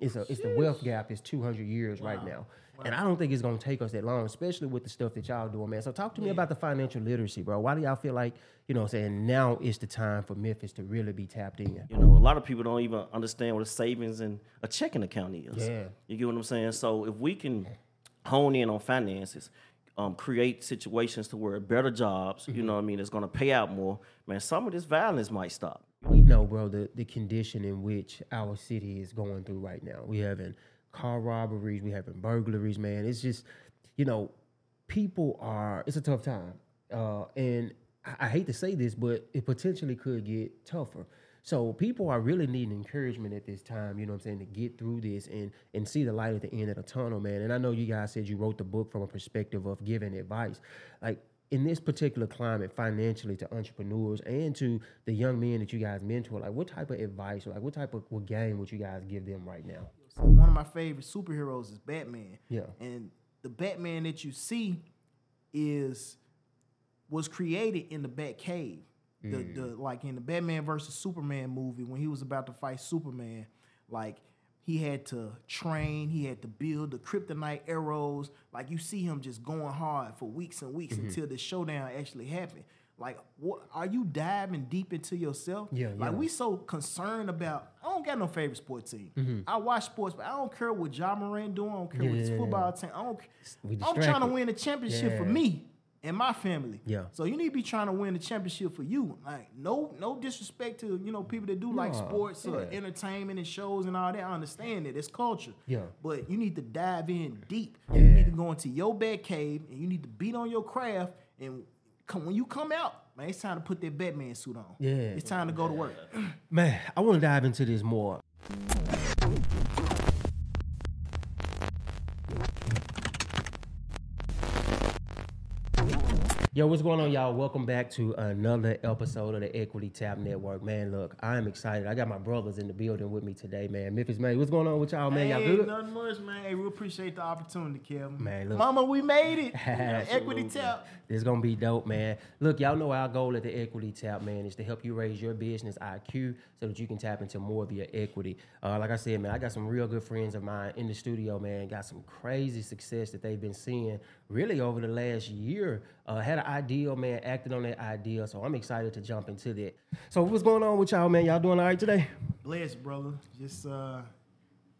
It's a it's the wealth gap is 200 years right now. And I don't think it's gonna take us that long, especially with the stuff that y'all doing, man. So talk to me about the financial literacy, bro. Why do y'all feel like, you know what I'm saying, now is the time for Memphis to really be tapped in? You know, a lot of people don't even understand what a savings and a checking account is. Yeah. You get what I'm saying? So if we can hone in on finances, um, create situations to where better jobs, you know what I mean, it's gonna pay out more, man, some of this violence might stop. We know, bro, the, the condition in which our city is going through right now. We having car robberies, we having burglaries, man. It's just, you know, people are. It's a tough time, uh, and I, I hate to say this, but it potentially could get tougher. So people are really needing encouragement at this time. You know what I'm saying to get through this and and see the light at the end of the tunnel, man. And I know you guys said you wrote the book from a perspective of giving advice, like in this particular climate financially to entrepreneurs and to the young men that you guys mentor like what type of advice or like what type of what game would you guys give them right now So one of my favorite superheroes is Batman. Yeah. And the Batman that you see is was created in the Batcave. The the mm. like in the Batman versus Superman movie when he was about to fight Superman, like he had to train, he had to build the kryptonite arrows. Like you see him just going hard for weeks and weeks until the showdown actually happened. Like, what are you diving deep into yourself? Yeah, Like yeah. we so concerned about. I don't got no favorite sports team. I watch sports, but I don't care what Ja Morant doing. I don't care what his Mm-hmm. Yeah. football team. I don't. I'm trying to win a championship for me and my family. Yeah. So you need to be trying to win the championship for you. Like no, no disrespect to you know people that do like sports or entertainment and shows and all that. I understand it. It's culture. Yeah. But you need to dive in deep. Yeah. You need to go into your Batcave and you need to beat on your craft and. Come, when you come out, man, it's time to put that Batman suit on. Yeah. It's time to go to work. man i want to dive into this more Yo, what's going on, y'all? Welcome back to another episode of the Equity Tap Network. Man, look, I am excited. I got my brothers in the building with me today, man. Memphis, man, what's going on with y'all, man? Y'all hey, good? nothing much, man. Hey, we appreciate the opportunity, Kelvin. Man, look. Mama, we made it. Equity tap. This gonna be dope, man. Look, y'all know our goal at the Equity Tap, man, is to help you raise your business IQ so that you can tap into more of your equity. Uh, like I said, man, I got some real good friends of mine in the studio, man. Got some crazy success that they've been seeing really over the last year. Uh, had an ideal, man, acted on that idea, so I'm excited to jump into that. So, what's going on with y'all, man? Y'all doing all right today? Blessed, brother. Just uh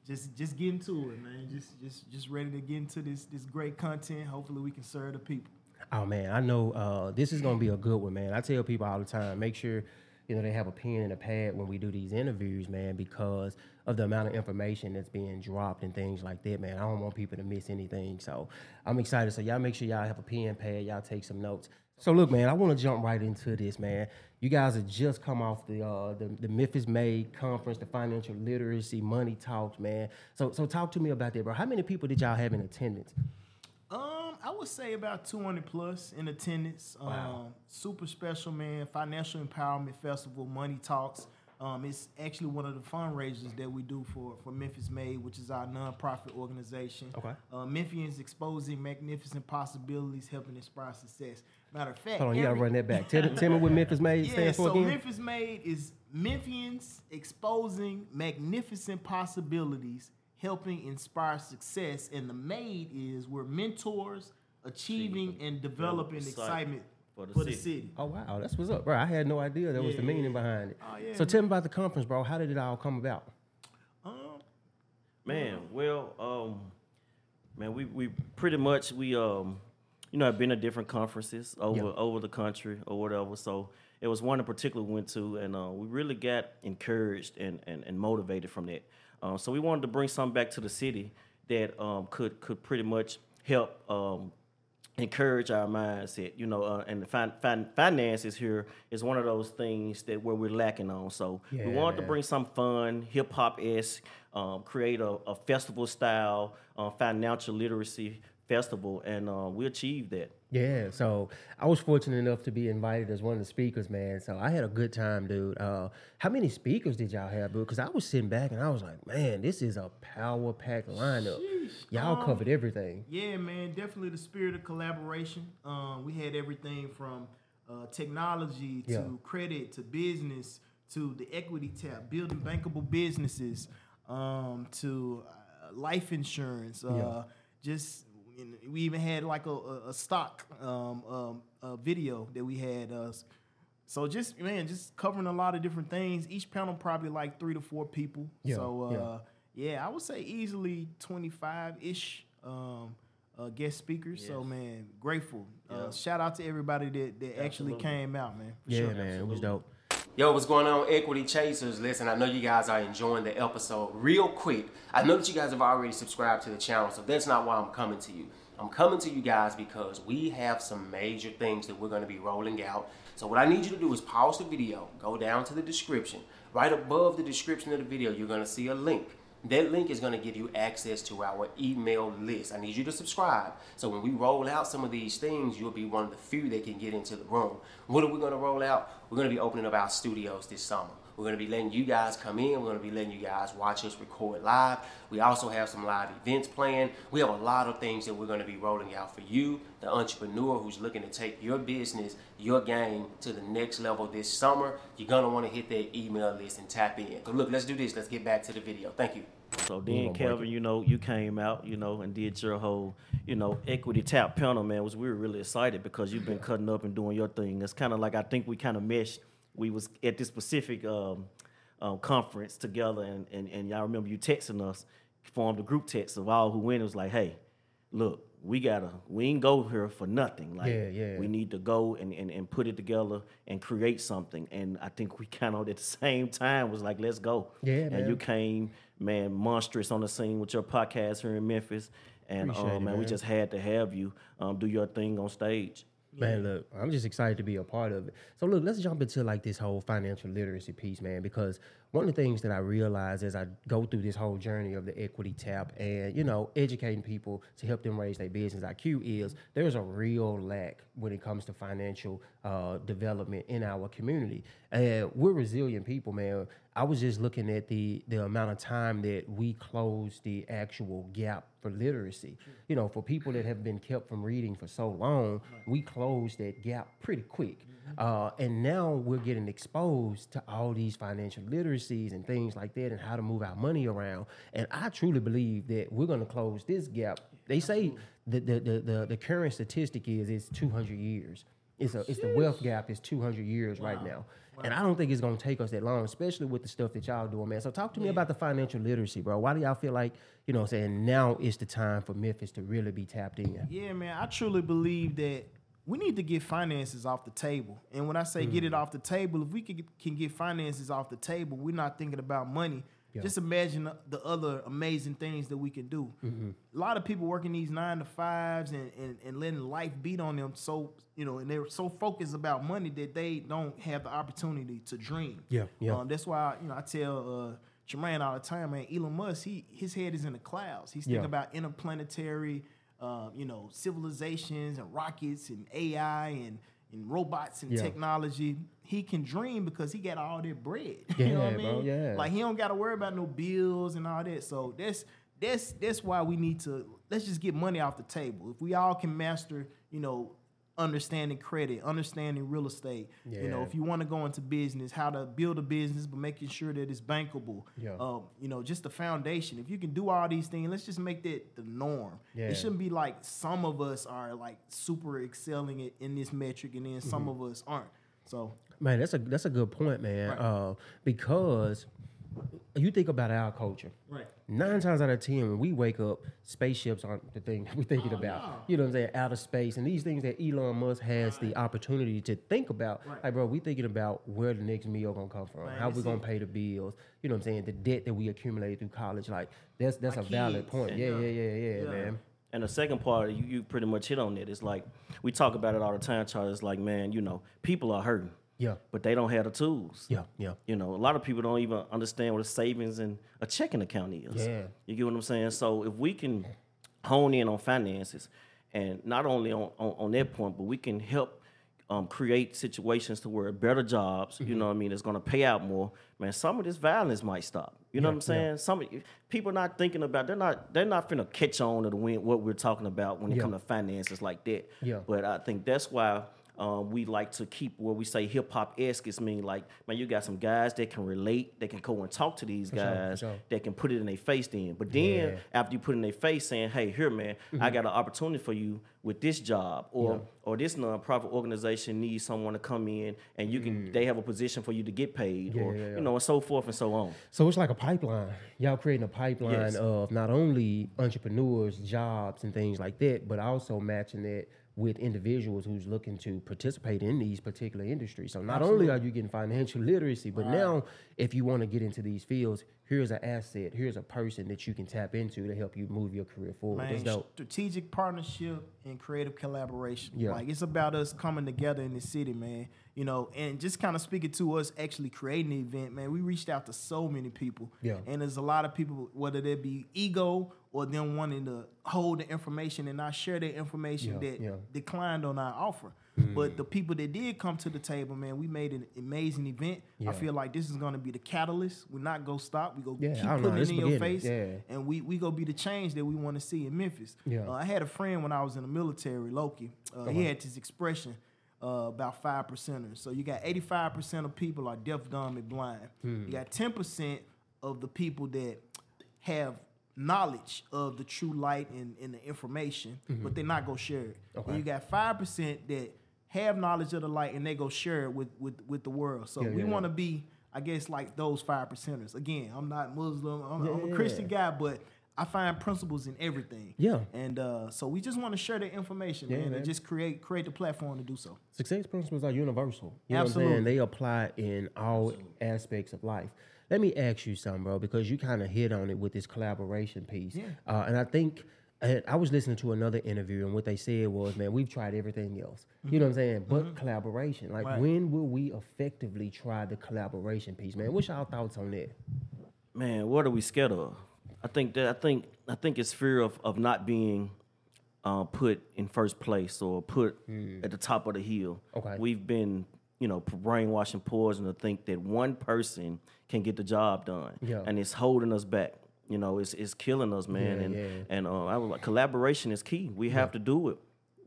just just getting to it, man. Just just just ready to get into this this great content. Hopefully we can serve the people. Oh man, I know uh, this is gonna be a good one, man. I tell people all the time, make sure you know they have a pen and a pad when we do these interviews, man, because of the amount of information that's being dropped and things like that, man. I don't want people to miss anything, so I'm excited. So y'all make sure y'all have a pen, pad, y'all take some notes. So look, man, I want to jump right into this, man. You guys have just come off the uh, the, the Memphis Made conference, the financial literacy money talks, man. So so talk to me about that, bro. How many people did y'all have in attendance? Um, I would say about 200 plus in attendance. Um, super special, man. Financial Empowerment Festival, Money Talks. Um, it's actually one of the fundraisers that we do for, for Memphis Made, which is our nonprofit organization. Okay. Uh, Memphians exposing magnificent possibilities, helping inspire success. Matter of fact, Hold on, you gotta run that back. Tell, tell me what Memphis Made yeah, stands for so again. So Memphis Made is Memphians exposing magnificent possibilities, helping inspire success, and the Made is we're mentors, achieving and developing excitement for the for the city. city. Oh wow, that's what's up, bro. I had no idea that was the meaning yeah. behind it. Oh, yeah, so tell me about the conference, bro. How did it all come about? Um, Man, well, um, man, we, we pretty much we um, you know, have been to different conferences over Yeah. over the country or whatever. So it was one in particular we went to, and uh, we really got encouraged and, and, and motivated from that. Uh, so we wanted to bring something back to the city that um, could could pretty much help um, encourage our mindset, you know, uh, and the fin- fin- finances here is one of those things that where we're lacking on. So we Yeah, wanted to bring some fun, hip hop esque, um, create a, a festival style uh, financial literacy festival, and uh, we achieved that. Yeah, so I was fortunate enough to be invited as one of the speakers, man. So I had a good time, dude. Uh, how many speakers did y'all have, dude? Because I was sitting back and I was like, man, this is a power packed lineup. Y'all Um, covered everything. Yeah, man, definitely the spirit of collaboration. Um, we had everything from uh, technology to Yeah. credit to business to the equity tap, building bankable businesses. um, to uh, life insurance. Uh, Yeah. Just you know, we even had like a, a, a stock um, um, a video that we had. Uh, so just man, just covering a lot of different things. Each panel probably like three to four people. Yeah, so yeah. uh, yeah. I would say easily twenty five ish. Um, uh, guest speakers, so man, grateful. Uh, Yeah. shout out to everybody that, that actually came out, man. For Yeah, sure. man, it was dope. Yo, what's going on, Equity Chasers? Listen, I know you guys are enjoying the episode. Real quick, I know that you guys have already subscribed to the channel, so that's not why I'm coming to you. I'm coming to you guys because we have some major things that we're going to be rolling out. So, what I need you to do is pause the video, go down to the description. Right above the description of the video, you're going to see a link. That link is going to give you access to our email list. I need you to subscribe. So when we roll out some of these things, you'll be one of the few that can get into the room. What are we going to roll out? We're going to be opening up our studios this summer. We're going to be letting you guys come in. We're going to be letting you guys watch us record live. We also have some live events planned. We have a lot of things that we're going to be rolling out for you, the entrepreneur who's looking to take your business, your game to the next level this summer. You're going to want to hit that email list and tap in. So look, let's do this. Let's get back to the video. Thank you. So gonna then, break Kelvin, you know, you came out, you know, and did your whole, you know, equity tap panel, man. Was we were really excited because you've been cutting up and doing your thing. It's kind of like I think we kind of meshed. We was at this specific um, um, conference together, and, and and y'all remember you texting us, formed a group text of all who went. It was like, hey, look, we gotta, we ain't go here for nothing. Like, Yeah, yeah. we need to go and, and, and put it together and create something. And I think we kind of at the same time was like, let's go. Yeah, and man. you came, man, monstrous on the scene with your podcast here in Memphis. And Appreciate um, it, man, we just had to have you um, do your thing on stage. Man, look, I'm just excited to be a part of it. So look, let's jump into like this whole financial literacy piece, man, because one of the things that I realize as I go through this whole journey of the equity tap and, you know, educating people to help them raise their business IQ is there's a real lack when it comes to financial uh, development in our community. And we're resilient people, man. I was just looking at the the amount of time that we closed the actual gap for literacy. You know, for people that have been kept from reading for so long, we closed that gap pretty quick. Uh, and now we're getting exposed to all these financial literacies and things like that and how to move our money around. And I truly believe that we're going to close this gap. They say the, the, the, the, the current statistic is it's 200 years. It's a it's the wealth gap is 200 years right now. And I don't think it's gonna take us that long, especially with the stuff that y'all doing, man. So talk to me about the financial literacy, bro. Why do y'all feel like, you know saying, now is the time for Memphis to really be tapped in? Yeah, man, I truly believe that we need to get finances off the table. And when I say get it Mm. off the table, if we can can get finances off the table, we're not thinking about money. Yeah. Just imagine the- the other amazing things that we can do. Mm-hmm. A lot of people working these nine to fives and, and, and letting life beat on them so you know, and they're so focused about money that they don't have the opportunity to dream. Yeah, yeah. Um, that's why you know I tell uh, Jermaine all the time, man. Elon Musk, he his head is in the clouds. He's thinking Yeah. about interplanetary, um, you know, civilizations and rockets and AI and and robots and Yeah. technology. He can dream because he got all that bread. Yeah, you know what I mean? yeah. Like he don't got to worry about no bills and all that. So that's that's that's why we need to let's just get money off the table. If we all can master, you know, understanding credit, understanding real estate. You know, if you want to go into business, how to build a business, but making sure that it's bankable. Yeah. Um, you know, just the foundation. If you can do all these things, let's just make that the norm. Yeah. It shouldn't be like some of us are like super excelling it in this metric, and then some Mm-hmm. of us aren't. So Man, that's a that's a good point, man. Right. Uh, because you think about our culture. right. Nine times out of ten, when we wake up, spaceships aren't the thing we're thinking Oh, about. no. You know what I'm saying? Outer space and these things that Elon Musk has the opportunity to think about. Right. Like, bro, we thinking about where the next meal gonna come from, Man, how we that's gonna pay the bills. You know what I'm saying? The debt that we accumulated through college. Like, that's that's My a valid point. Yeah, Yeah. yeah, yeah, yeah, Yeah. man. And the second part, you, you pretty much hit on it. It's like we talk about it all the time, Charles. It's like, man, you know, people are hurting, Yeah, but they don't have the tools. yeah, yeah. You know, a lot of people don't even understand what a savings and a checking account is. Yeah. You get what I'm saying? So if we can hone in on finances and not only on, on, on that point, but we can help um, create situations to where better jobs, Mm-hmm. you know what I mean, it's gonna pay out more, man, some of this violence might stop. You know Yeah, what I'm yeah. saying? Some of- people not thinking about they're not they're not finna catch on to the win what we're talking about when it Yeah. comes to finances like that. Yeah. But I think that's why Um, we like to keep where we say hip hop esque. It's mean like man, you got some guys that can relate, they can go and talk to these for guys, sure. that can put it in their face. Then, but then Yeah. after you put it in their face, saying, "Hey, here, man, Mm-hmm. I got an opportunity for you with this job, or or this nonprofit organization needs someone to come in, and you can they have a position for you to get paid, Mm. Yeah, or yeah, yeah. you know, and so forth and so on." So it's like a pipeline. Y'all creating a pipeline Yes. of not only entrepreneurs, jobs, and things like that, but also matching it with individuals who's looking to participate in these particular industries. So not only are you getting financial literacy, but now if you want to get into these fields, here's an asset, here's a person that you can tap into to help you move your career forward. Man, That's dope. strategic partnership and creative collaboration. Yeah. Like it's about us coming together in the city, man. You know, and just kind of speaking to us actually creating the event, man. We reached out to so many people. Yeah. And there's a lot of people, whether they be ego or them wanting to hold the information and not share their information Yeah, that yeah. declined on our offer. But the people that did come to the table, man, we made an amazing event. Yeah. I feel like this is gonna be the catalyst. We're not gonna stop. We go keep don't know, putting it in your face and we we gonna be the change that we want to see in Memphis. Uh, I had a friend when I was in the military, Loki. Uh, He had this expression uh, about five percenters. So you got eighty five percent of people are deaf, dumb, and blind. Hmm. You got ten percent of the people that have knowledge of the true light and, and the information, but they're not gonna share it. Mm-hmm. Okay. And you got five percent that have knowledge of the light and they go share it with with, with the world. So Yeah, we yeah, want to be, I guess, like those five percenters. Again, I'm not Muslim. I'm, I'm a Christian guy, but I find principles in everything. Yeah. And uh, so we just want to share the information, Yeah, man, man. and just create create the platform to do so. Success principles are universal. You know what I'm Absolutely. saying? They apply in all aspects of life. Let me ask you something, bro, because you kind of hit on it with this collaboration piece. Yeah. Uh, and I think and I was listening to another interview, and what they said was, man, we've tried everything else. You know what I'm saying? But collaboration. Like, Mm-hmm. Right. when will we effectively try the collaboration piece, man? What's y'all thoughts on that? Man, what are we scared of? I think that I think I think it's fear of of not being uh, put in first place or put at the top of the hill. Okay. We've been, you know, brainwashing poison to think that one person can get the job done, Yeah. and it's holding us back. You know, it's it's killing us, man. Yeah, and yeah. and uh, I was like, collaboration is key. We have to do it.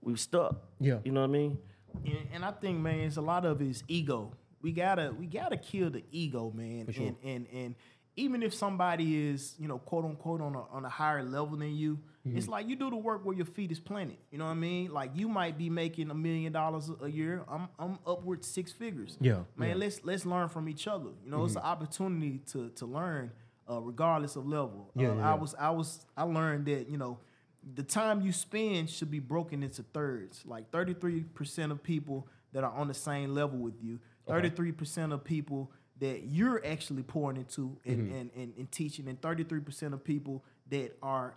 We stuck. Yeah. You know what I mean? And, and I think, man, it's a lot of his ego. We gotta we gotta kill the ego, man. sure. And and and even if somebody is, you know, quote unquote on a on a higher level than you, Mm-hmm. it's like you do the work where your feet is planted. You know what I mean? Like you might be making a million dollars a year. I'm I'm upward six figures. Yeah, Man, yeah. let's let's learn from each other. You know, it's an opportunity to to learn, uh, regardless of level. Yeah, uh, yeah, I was I was I learned that you know the time you spend should be broken into thirds. Like 33% of people that are on the same level with you, 33% of people that you're actually pouring into and, Mm-hmm. and, and, and teaching, and 33% of people that are,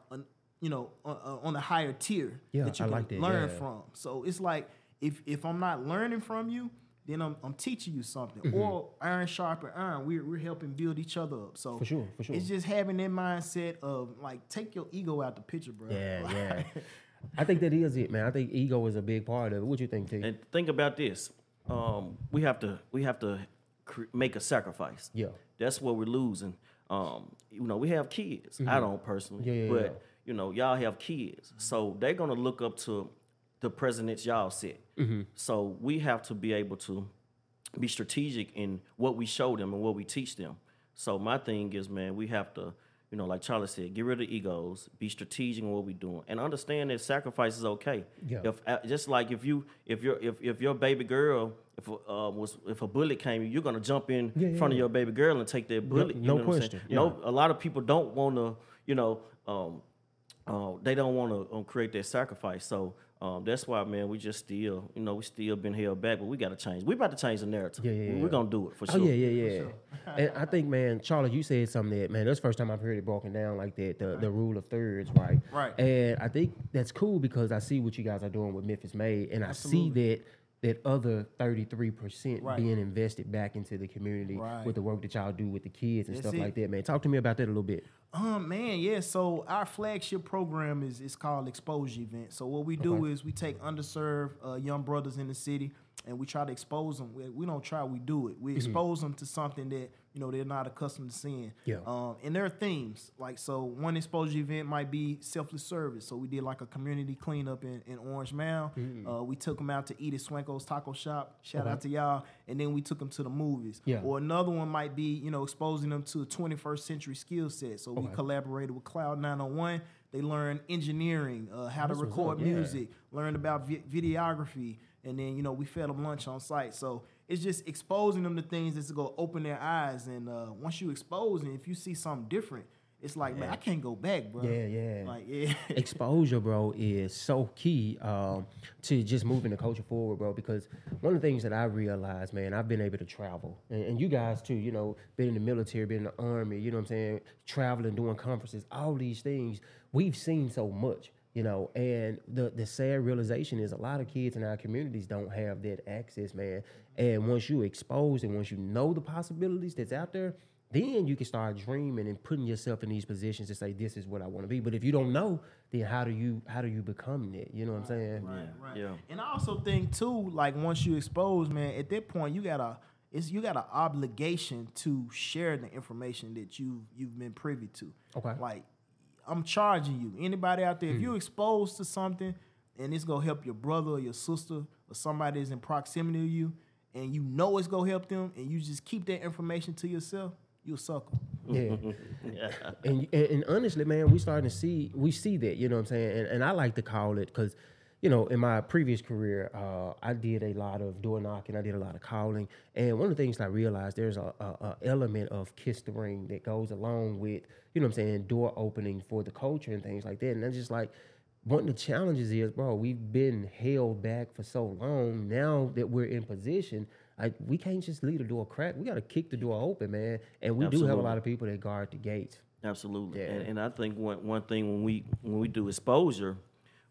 you know, on, on a higher tier Yeah, that you I can like that, learn yeah. from. So it's like if if I'm not learning from you, then I'm, I'm teaching you something. Mm-hmm. Or iron sharpen iron. We're, we're helping build each other up. So For sure, for sure. It's just having that mindset of like take your ego out the picture, bro. Yeah, Like, yeah. I think that is it, man. I think ego is a big part of it. What you think, T? And think about this: um, we have to we have to cr- make a sacrifice. Yeah. that's what we're losing. Um, you know, we have kids. I don't personally, Mm-hmm. Yeah, yeah, but yeah. You know, y'all have kids, so they're gonna look up to the presidents y'all set. Mm-hmm. So we have to be able to be strategic in what we show them and what we teach them. So my thing is, man, we have to, you know, like Charlie said, get rid of egos, be strategic in what we're doing, and understand that sacrifice is okay. Yeah. If uh, just like if you if your if if your baby girl if uh, was if a bullet came, you're gonna jump in Yeah, yeah, front of your baby girl and take that bullet. you no know what I'm saying? question, No, a lot of people don't want to, you know, um, uh, they don't want to um, create that sacrifice. So. Um, that's why, man, we just still, you know, we still been held back, but we got to change. We about to change the narrative. Yeah, yeah, We- yeah. We're gonna do it for sure. Oh sure. yeah, yeah, yeah. and I think, man, Charlie, you said something that, man, that's the first time I've heard it broken down like that. The the rule of thirds, right? Right. And I think that's cool because I see what you guys are doing with Memphis Made, and I see that that other thirty three percent Right. being invested back into the community Right. with the work that y'all do with the kids and That's stuff it. like that, man. Talk to me about that a little bit. Um, man, yeah. So our flagship program is is called Exposure Event. So what we do Okay. is we take underserved uh, young brothers in the city and we try to expose them. We, we don't try, we do it. We Mm-hmm. expose them to something that you know they're not accustomed to seeing. Yeah. Um, and there are themes like so. One exposure event might be selfless service. So we did like a community cleanup in, in Orange Mound. Uh, we took them out to eat at Swanky's Taco Shop. Shout out to y'all. And then we took them to the movies. Yeah. Or another one might be you know exposing them to a 21st century skill set. So we collaborated with Cloud 901. They learned engineering, uh, how to That's what's record up, yeah. music, learned about vi- videography, and then you know we fed them lunch on site. So it's just exposing them to things that's gonna open their eyes. And uh, once you expose and if you see something different, it's like man, I can't go back, bro. Yeah, yeah. Like yeah, exposure, bro, is so key um, to just moving the culture forward, bro. Because one of the things that I realized, man, I've been able to travel, and, and you guys too. You know, been in the military, been in the army. You know what I'm saying? Traveling, doing conferences, all these things. We've seen so much, you know. And the the sad realization is a lot of kids in our communities don't have that access, man. And once you expose and once you know the possibilities that's out there then you can start dreaming and putting yourself in these positions to say this is what I want to be. But if you don't know, then how do you how do you become that? You know what I'm saying? right, right. yeah. And I also think too, like once you expose, man, at that point you gotta it's you got an obligation to share the information that you you've been privy to. Okay. Like I'm charging you. Anybody out there, if hmm. you're exposed to something and it's gonna help your brother or your sister or somebody that's in proximity to you, and you know it's gonna help them, and you just keep that information to yourself, you a sucker. Yeah. and, and and honestly, man, we starting to see we see that. You know what I'm saying? And, and I like to call it because. You know, in my previous career, uh, I did a lot of door knocking. I did a lot of calling, and one of the things I realized there's a, a, a element of kiss the ring that goes along with, you know, what I'm saying, door opening for the culture and things like that. And that's just like one of the challenges is, bro, we've been held back for so long. Now that we're in position, like we can't just leave the door cracked. We got to kick the door open, man. And we do have a lot of people that guard the gates. Absolutely. Yeah. And, and I think one, one thing when we when we do exposure,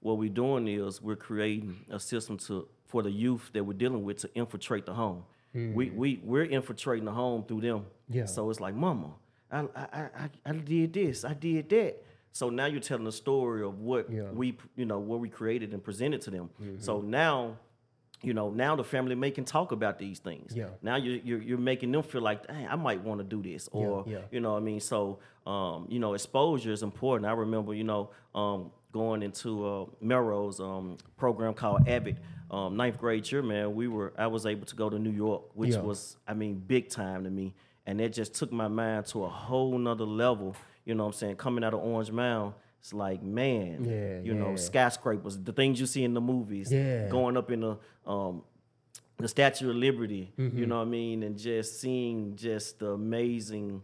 what we're doing is we're creating a system to for the youth that we're dealing with to infiltrate the home. We we we're infiltrating the home through them. Yeah. So it's like, Mama, I I, I, I- did this, I did that. So now you're telling the story of what Yeah. we you know what we created and presented to them. So now you know, now the family may can talk about these things. Yeah. Now you're, you're, you're making them feel like, hey, I might want to do this. Or, yeah. you know what I mean? So, um, you know, exposure is important. I remember, you know, um, going into uh, Melrose um, program called Abbott. Um, ninth grade year, man, we were, I was able to go to New York, which Yeah. was, I mean, big time to me. And that just took my mind to a whole nother level. You know what I'm saying? Coming out of Orange Mound, it's like, man, Yeah, you know, yeah. skyscrapers, the things you see in the movies, Yeah. going up in the um, the Statue of Liberty, Mm-hmm. you know what I mean, and just seeing just the amazing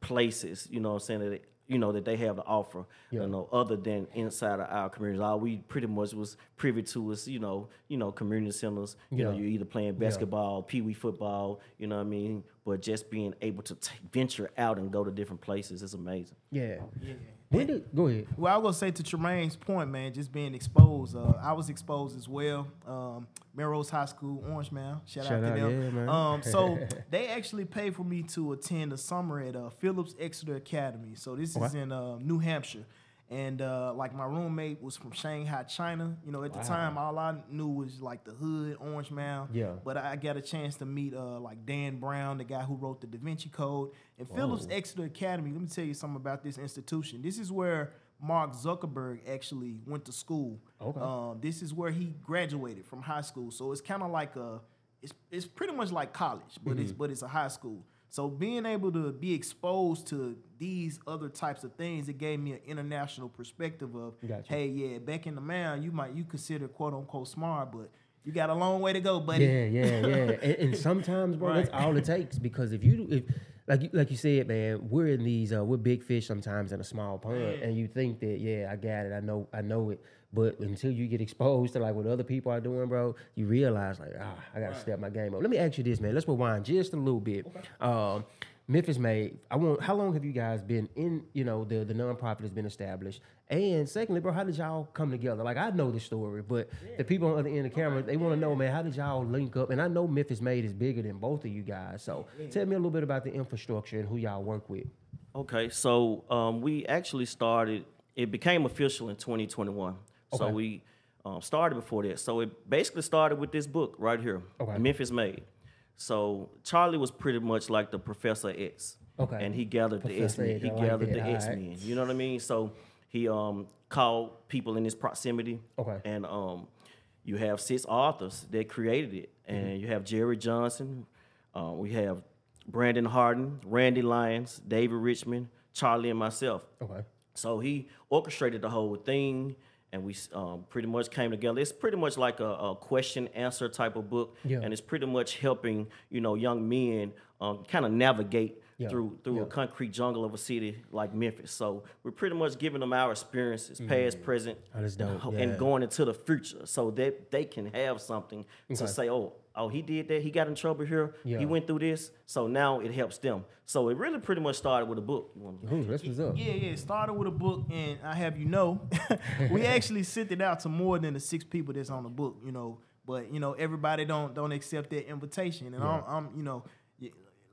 places, you know what I'm saying, that you know that they have to offer, Yeah. you know, other than inside of our communities. All we pretty much was privy to was, you know, you know, community centers. You know, you're either playing basketball, pee wee football, you know what I mean, but just being able to t- venture out and go to different places is amazing. yeah Yeah. When did, go ahead. Well, I was gonna say to Tramain's point, man, just being exposed. Uh, I was exposed as well. Um, Melrose High School, Orange Mound. Shout, Shout out to them. yeah, man. Um, so they actually paid for me to attend a summer at uh, Phillips Exeter Academy. So this is in uh, New Hampshire. And uh, like my roommate was from Shanghai, China. You know, at the Wow. time, all I knew was like the hood, Orange Mound. Yeah. But I got a chance to meet uh, like Dan Brown, the guy who wrote the Da Vinci Code, and Phillips Whoa. Exeter Academy. Let me tell you something about this institution. This is where Mark Zuckerberg actually went to school. Okay. Um, this is where he graduated from high school. So it's kind of like a, it's it's pretty much like college, but Mm-hmm. it's but it's a high school. So being able to be exposed to these other types of things, it gave me an international perspective of, Gotcha. hey, yeah, back in the mound, you might you consider quote unquote smart, but you got a long way to go, buddy. Yeah, yeah, yeah. and, and sometimes, bro, that's all it takes. Because if you, if like you, like you said, man, we're in these, uh, we're big fish sometimes in a small pond, and you think that, yeah, I got it, I know, I know it. But until you get exposed to like what other people are doing, bro, you realize like, ah, I gotta step my game up. Let me ask you this, man. Let's rewind just a little bit. Um, Memphis made. I want. How long have you guys been in? You know, the the nonprofit has been established. And secondly, bro, how did y'all come together? Like I know the story, but the people on the other end of the camera, they want to know, man, how did y'all link up? And I know Memphis Made is bigger than both of you guys. So tell me a little bit about the infrastructure and who y'all work with. Okay, so um, we actually started. It became official in 2021. So we um, started before that. So it basically started with this book right here, Okay. Memphis Made. So Charlie was pretty much like the Professor X. Okay. And he gathered the X Men. He like gathered the X right. Men. You know what I mean? So he um called people in his proximity. Okay. And um you have six authors that created it, and Mm-hmm. you have Jerry Johnson. Uh, we have Brandon Harden, Randy Lyons, David Richmond, Charlie, and myself. Okay. So he orchestrated the whole thing, and we um, pretty much came together. It's pretty much like a, a question answer type of book, Yeah. and it's pretty much helping you know young men um, kind of navigate Yeah. through through Yeah. a concrete jungle of a city like Memphis. So we're pretty much giving them our experiences, mm. past, present, Oh, that's dope. and going into the future, so that they can have something to say. Oh. Oh, he did that. He got in trouble here. Yeah. He went through this. So now it helps them. So it really pretty much started with a book. You want- Ooh, that's what's up. Yeah, yeah. It started with a book, and I have you know, we actually sent it out to more than the six people that's on the book. You know, but you know everybody don't don't accept that invitation, and I'm, I'm you know, y-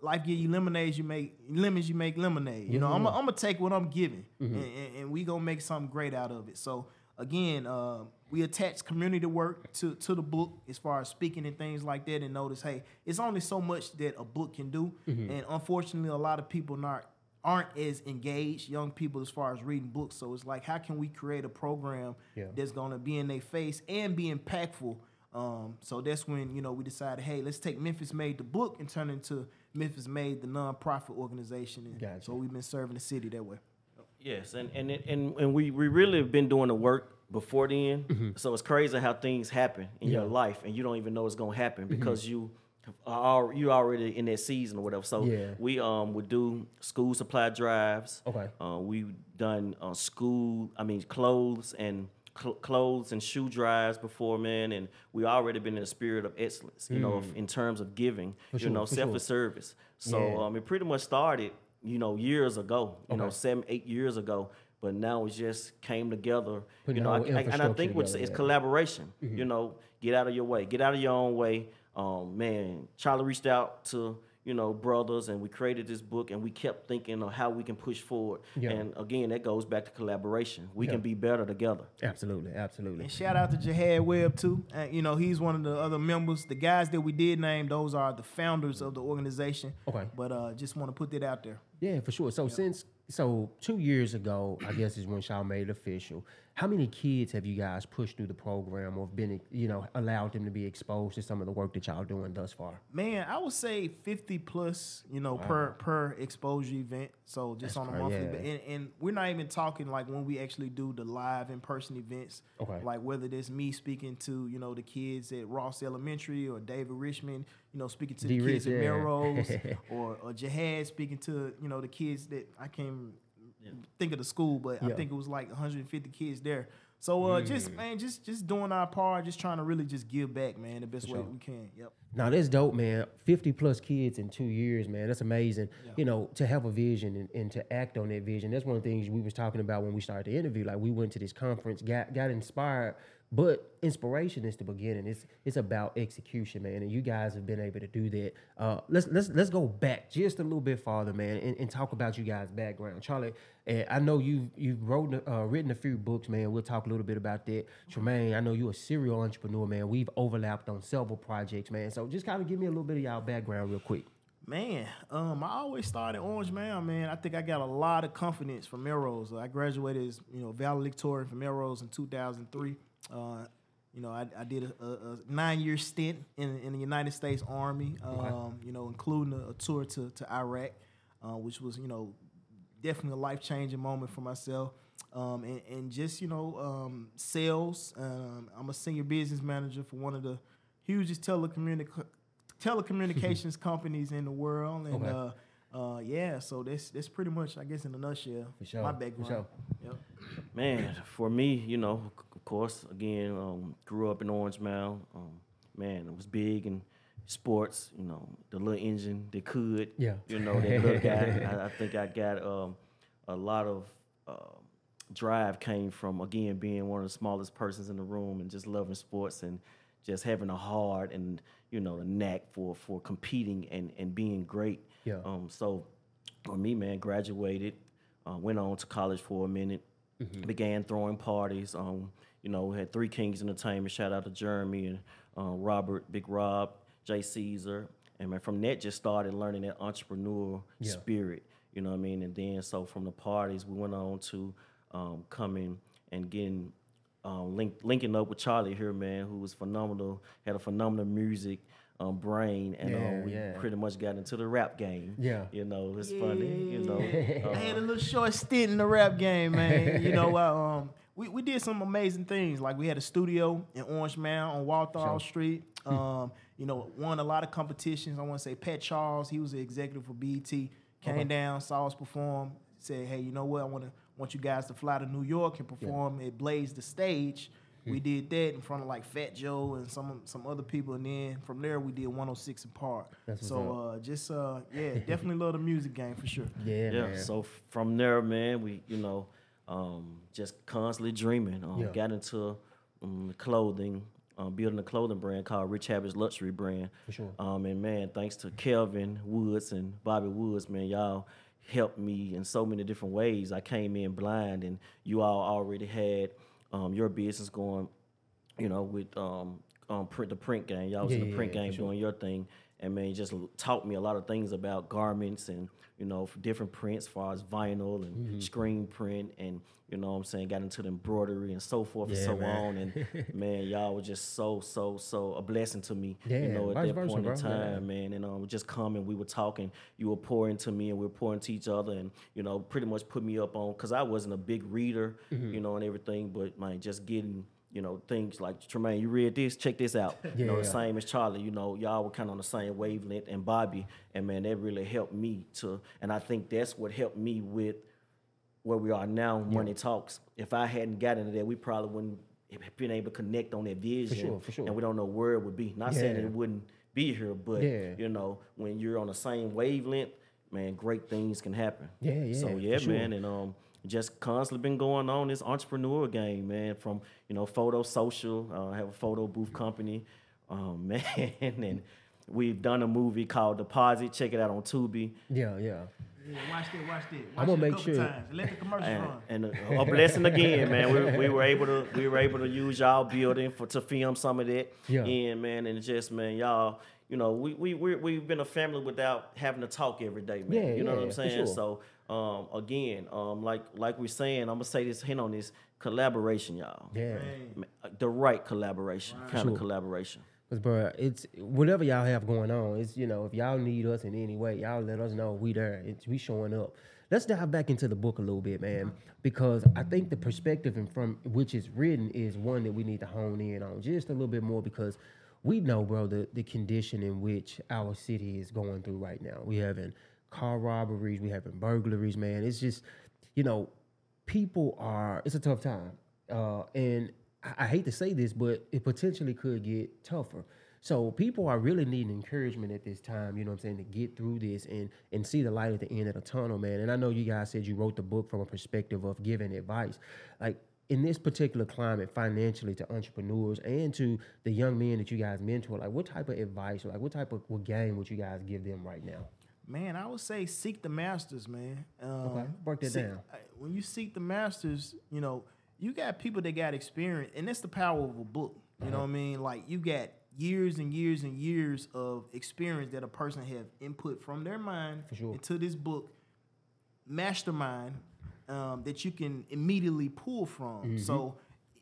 life give you lemonades, you make lemons, you make lemonade. You know, I'm I'm gonna take what I'm giving, and, and, and we gonna make something great out of it. So again, uh, we attach community work to to the book as far as speaking and things like that, and notice, hey, it's only so much that a book can do, and unfortunately, a lot of people not aren't as engaged, young people, as far as reading books. So it's like, how can we create a program Yeah. that's gonna be in their face and be impactful? Um, so that's when you know we decided, hey, let's take Memphis Made the book and turn it into Memphis Made the nonprofit organization. And Gotcha. so we've been serving the city that way. Yes, and and it- and and we we really have been doing the work before then. So it's crazy how things happen in your Mm-hmm. Yeah. Mm-hmm. life, and you don't even know it's gonna happen because you are you already in that season or whatever. So Yeah. we um would do school supply drives. Okay. Uh, we've done uh, school, I mean clothes and cl- clothes and shoe drives before, man, and we already been in the spirit of excellence, you know, in terms of giving, you Mm. sure, know, for sure. service. So Yeah. um, it pretty much started, you know, years ago, you know, Okay. seven, eight years ago. But now it just came together, Putting you know. I, I- and I think together, it's yeah. collaboration. You know, get out of your way, get out of your own way. Um, man, Charlie reached out to you know brothers, and we created this book, and we kept thinking of how we can push forward. Yeah. And again, that goes back to collaboration. We Yeah. can be better together. Absolutely, absolutely. And shout out to Jahad Webb too. Uh, you know, he's one of the other members. The guys that we did name, those are the founders of the organization. Okay. But uh, just want to put that out there. Yeah, for sure. So since so two years ago, I guess is when y'all made it official. How many kids have you guys pushed through the program or been, you know, allowed them to be exposed to some of the work that y'all doing thus far? Man, I would say 50 plus, you know, per per exposure event. So just That's on a monthly, yeah. and, and we're not even talking like when we actually do the live in person events. Okay. Like whether it's me speaking to you know the kids at Ross Elementary or David Richmond, you know, speaking to the D-Rich, kids at yeah. Melrose, or or Jihad speaking to you know the kids that I can't think of the school, but I think it was like 150 kids there. So uh, Mm. just man, just just doing our part, just trying to really just give back, man, the best way we can. Yep. Now that's dope, man. Fifty plus kids in two years, man. That's amazing. You know, to have a vision and, and to act on that vision. That's one of the things we was talking about when we started the interview. Like we went to this conference, got got inspired, but inspiration is the beginning. It's it's about execution, man. And you guys have been able to do that. Uh, let's let's let's go back just a little bit farther, man, and, and talk about you guys' background, Charlie. And I know you've you've wrote uh, written a few books, man. We'll talk a little bit about that. Tramain, I know you're a serial entrepreneur, man. We've overlapped on several projects, man. So just kind of give me a little bit of y'all background real quick. Man, um, I always started Orange Mound, man. I think I got a lot of confidence from Melrose. I graduated as you know valedictorian from Melrose in 2003. Uh, you know, I, I did a, a, a nine-year stint in, in the United States Army. Um, You know, including a, a tour to to Iraq, uh, which was you know definitely a life-changing moment for myself. Um, and, and just you know um, sales. Um, I'm a senior business manager for one of the hugest telecommunic- telecommunications companies in the world, and Okay. uh, uh, yeah, so that's that's pretty much, I guess, in a nutshell, For sure, my for background. sure. Yep. Man, for me, you know, c- of course, again, um, grew up in Orange Mound. Um, man, it was big in sports. You know, the little engine that could. Yeah. You know, that little guy. I, I think I got um, a lot of um drive came from again being one of the smallest persons in the room and just loving sports and just having a heart and you know the knack for for competing and and being great. Yeah. Um, so for me, man, graduated, uh, went on to college for a minute, began throwing parties. Um, you know, we had Three Kings Entertainment. Shout out to Jeremy and uh, Robert, Big Rob, Jay Caesar, and man, from that just started learning that entrepreneur Yeah. spirit. You know what I mean? And then so from the parties, we went on to um, coming and getting um, link, linking up with Charlie here, man, who was phenomenal, had a phenomenal music um, brain, and Yeah, um, we yeah. pretty much got into the rap game. Yeah. you know, it's funny. You know, I had a uh, little short stint in the rap game, man. You know, uh, um, we, we did some amazing things. Like we had a studio in Orange Mound on Walthall Sure. Street. Um, you know, won a lot of competitions. I want to say Pat Charles, he was the executive for BET, came Okay. down, saw us perform, said, "Hey, you know what? I want to want you guys to fly to New York and perform at Blaze the Stage." Hmm. We did that in front of like Fat Joe and some some other people, and then from there we did 106 & Park. That's so uh, just uh, yeah, definitely love the music game for sure. Yeah, yeah. man. So from there, man, we you know um, just constantly dreaming. Um, Yeah. Got into um, clothing, um, building a clothing brand called Rich Habits Luxury Brand. For sure. Um, and man, thanks to Kelvin Woods and Bobby Woods, man, y'all helped me in so many different ways. I came in blind, and you all already had um, your business going, you know, with um, um, print the print game. Y'all was in the print yeah, game sure. doing your thing, and man, just taught me a lot of things about garments and you know for different prints, as far as vinyl and Mm-hmm. screen print, and you know what I'm saying, got into the embroidery and so forth and so man. on. And man, y'all were just so so so a blessing to me. Yeah, you know, at that versa, point in bro. Yeah. time, man. And um, just coming, we were talking. You were pouring to me, and we were pouring to each other, and you know, pretty much put me up on because I wasn't a big reader, Mm-hmm. you know, and everything. But man, just getting you know things like Tramain, you read this, check this out. You know, the same as Charlie. You know, y'all were kind of on the same wavelength, and Bobby, and man, that really helped me to. And I think that's what helped me with where we are now. Money talks. If I hadn't gotten into that, we probably wouldn't have been able to connect on that vision. For sure, for sure. And we don't know where it would be. Not saying it wouldn't be here, but Yeah. you know, when you're on the same wavelength, man, great things can happen. Yeah, yeah, So yeah, sure. man, and um, just constantly been going on this entrepreneur game, man. From you know, photo social. Uh, I have a photo booth company, um, man, and we've done a movie called Deposit. Check it out on Tubi. yeah, yeah. Yeah, watch that, watch that. Watch I'm gonna it a make sure- Times. Let the commercial and, run. and a, a blessing again, man. We, we were able to we were able to use y'all building for to film some of that. Yeah. in man, and just man, y'all. You know, we we we we've been a family without having to talk every day, man. Yeah, you know what I'm saying? sure. So, um, again, um, like like we're saying, I'm gonna say this hint on this collaboration, y'all. Yeah. Man. The right collaboration, kind Sure. of collaboration. Cause bro, it's whatever y'all have going on. It's you know if y'all need us in any way, y'all let us know. We there. It's, we showing up. Let's dive back into the book a little bit, man, because I think the perspective and from which it's written is one that we need to hone in on just a little bit more because we know, bro, the the condition in which our city is going through right now. We having car robberies, we having burglaries, man. It's just, you know, people are. It's a tough time, uh, and I, I hate to say this, but it potentially could get tougher. So people are really needing encouragement at this time, you know what I'm saying, to get through this and and see the light at the end of the tunnel, man. And I know you guys said you wrote the book from a perspective of giving advice. Like in this particular climate, financially to entrepreneurs and to the young men that you guys mentor, like what type of advice or like what type of what game would you guys give them right now? Man, I would say seek the masters, man. Um, Okay, break that seek- down. When you seek the masters, you know, you got people that got experience, and that's the power of a book. You Uh-huh. know what I mean? Like you got years and years and years of experience that a person have input from their mind sure. into this book, mastermind, um, that you can immediately pull from. Mm-hmm. So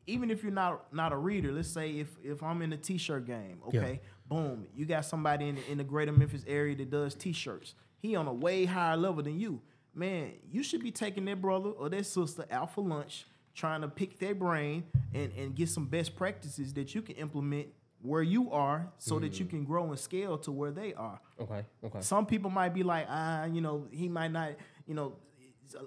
even if you're not not a reader, let's say if if I'm in a t-shirt game, Yeah. okay, boom, you got somebody in in the greater Memphis area that does t-shirts. He on a way higher level than you. Man, you should be taking that brother or that sister out for lunch, trying to pick their brain and, and get some best practices that you can implement where you are so that you can grow and scale to where they are. Okay, okay. Some people might be like, ah, you know, he might not, you know,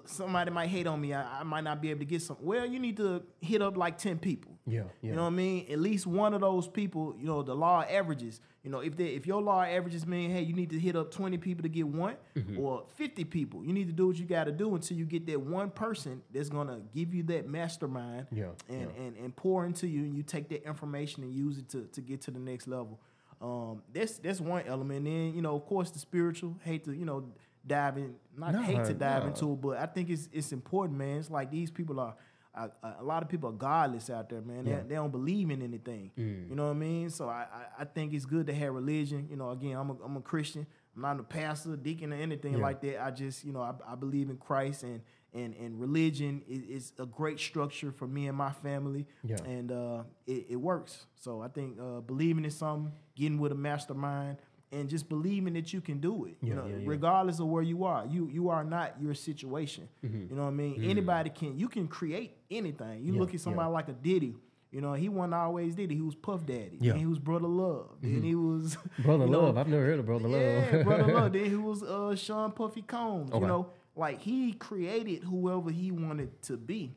somebody might hate on me. I, I might not be able to get some. Well, you need to hit up like 10 people. Yeah, yeah. You know what I mean? At least one of those people, you know, the law averages. You know, if they if your law averages mean, hey, you need to hit up 20 people to get one Mm-hmm. or 50 people. You need to do what you got to do until you get that one person that's going to give you that mastermind Yeah, and, yeah. and and pour into you and you take that information and use it to, to get to the next level. Um, that's that's one element. And then, you know, of course the spiritual, hate to, you know, dive in not No, hate to dive no. into it, but I think it's it's important, man. It's like these people are I, a lot of people are godless out there, man. They, Yeah. they don't believe in anything. You know what I mean? So I, I, I think it's good to have religion. You know, again, I'm a, I'm a Christian. I'm not a pastor, deacon, or anything Yeah. like that. I just, you know, I, I believe in Christ and and and religion is, is a great structure for me and my family. Yeah. And uh, it, it works. So I think uh, believing in something, getting with a mastermind, and just believing that you can do it. You Yeah, know, yeah, yeah. regardless of where you are, you you are not your situation. Mm-hmm. You know what I mean? Anybody can. You can create anything. You look at somebody like a Diddy. You know, he wasn't always Diddy. He was Puff Daddy. Yeah. Then he was Brother Love. Then he was Brother you know, Love. I've never heard of Brother Love. yeah, Brother Love. Then he was uh, Sean Puffy Combs. Okay. You know, like he created whoever he wanted to be.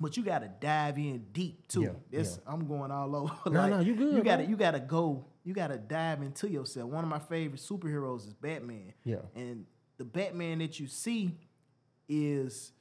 But you got to dive in deep too. Mm-hmm. Yeah, I'm going all over. No, like, no, you good, You got to bro. you got to go. You got to dive into yourself. One of my favorite superheroes is Batman. Yeah. And the Batman that you see is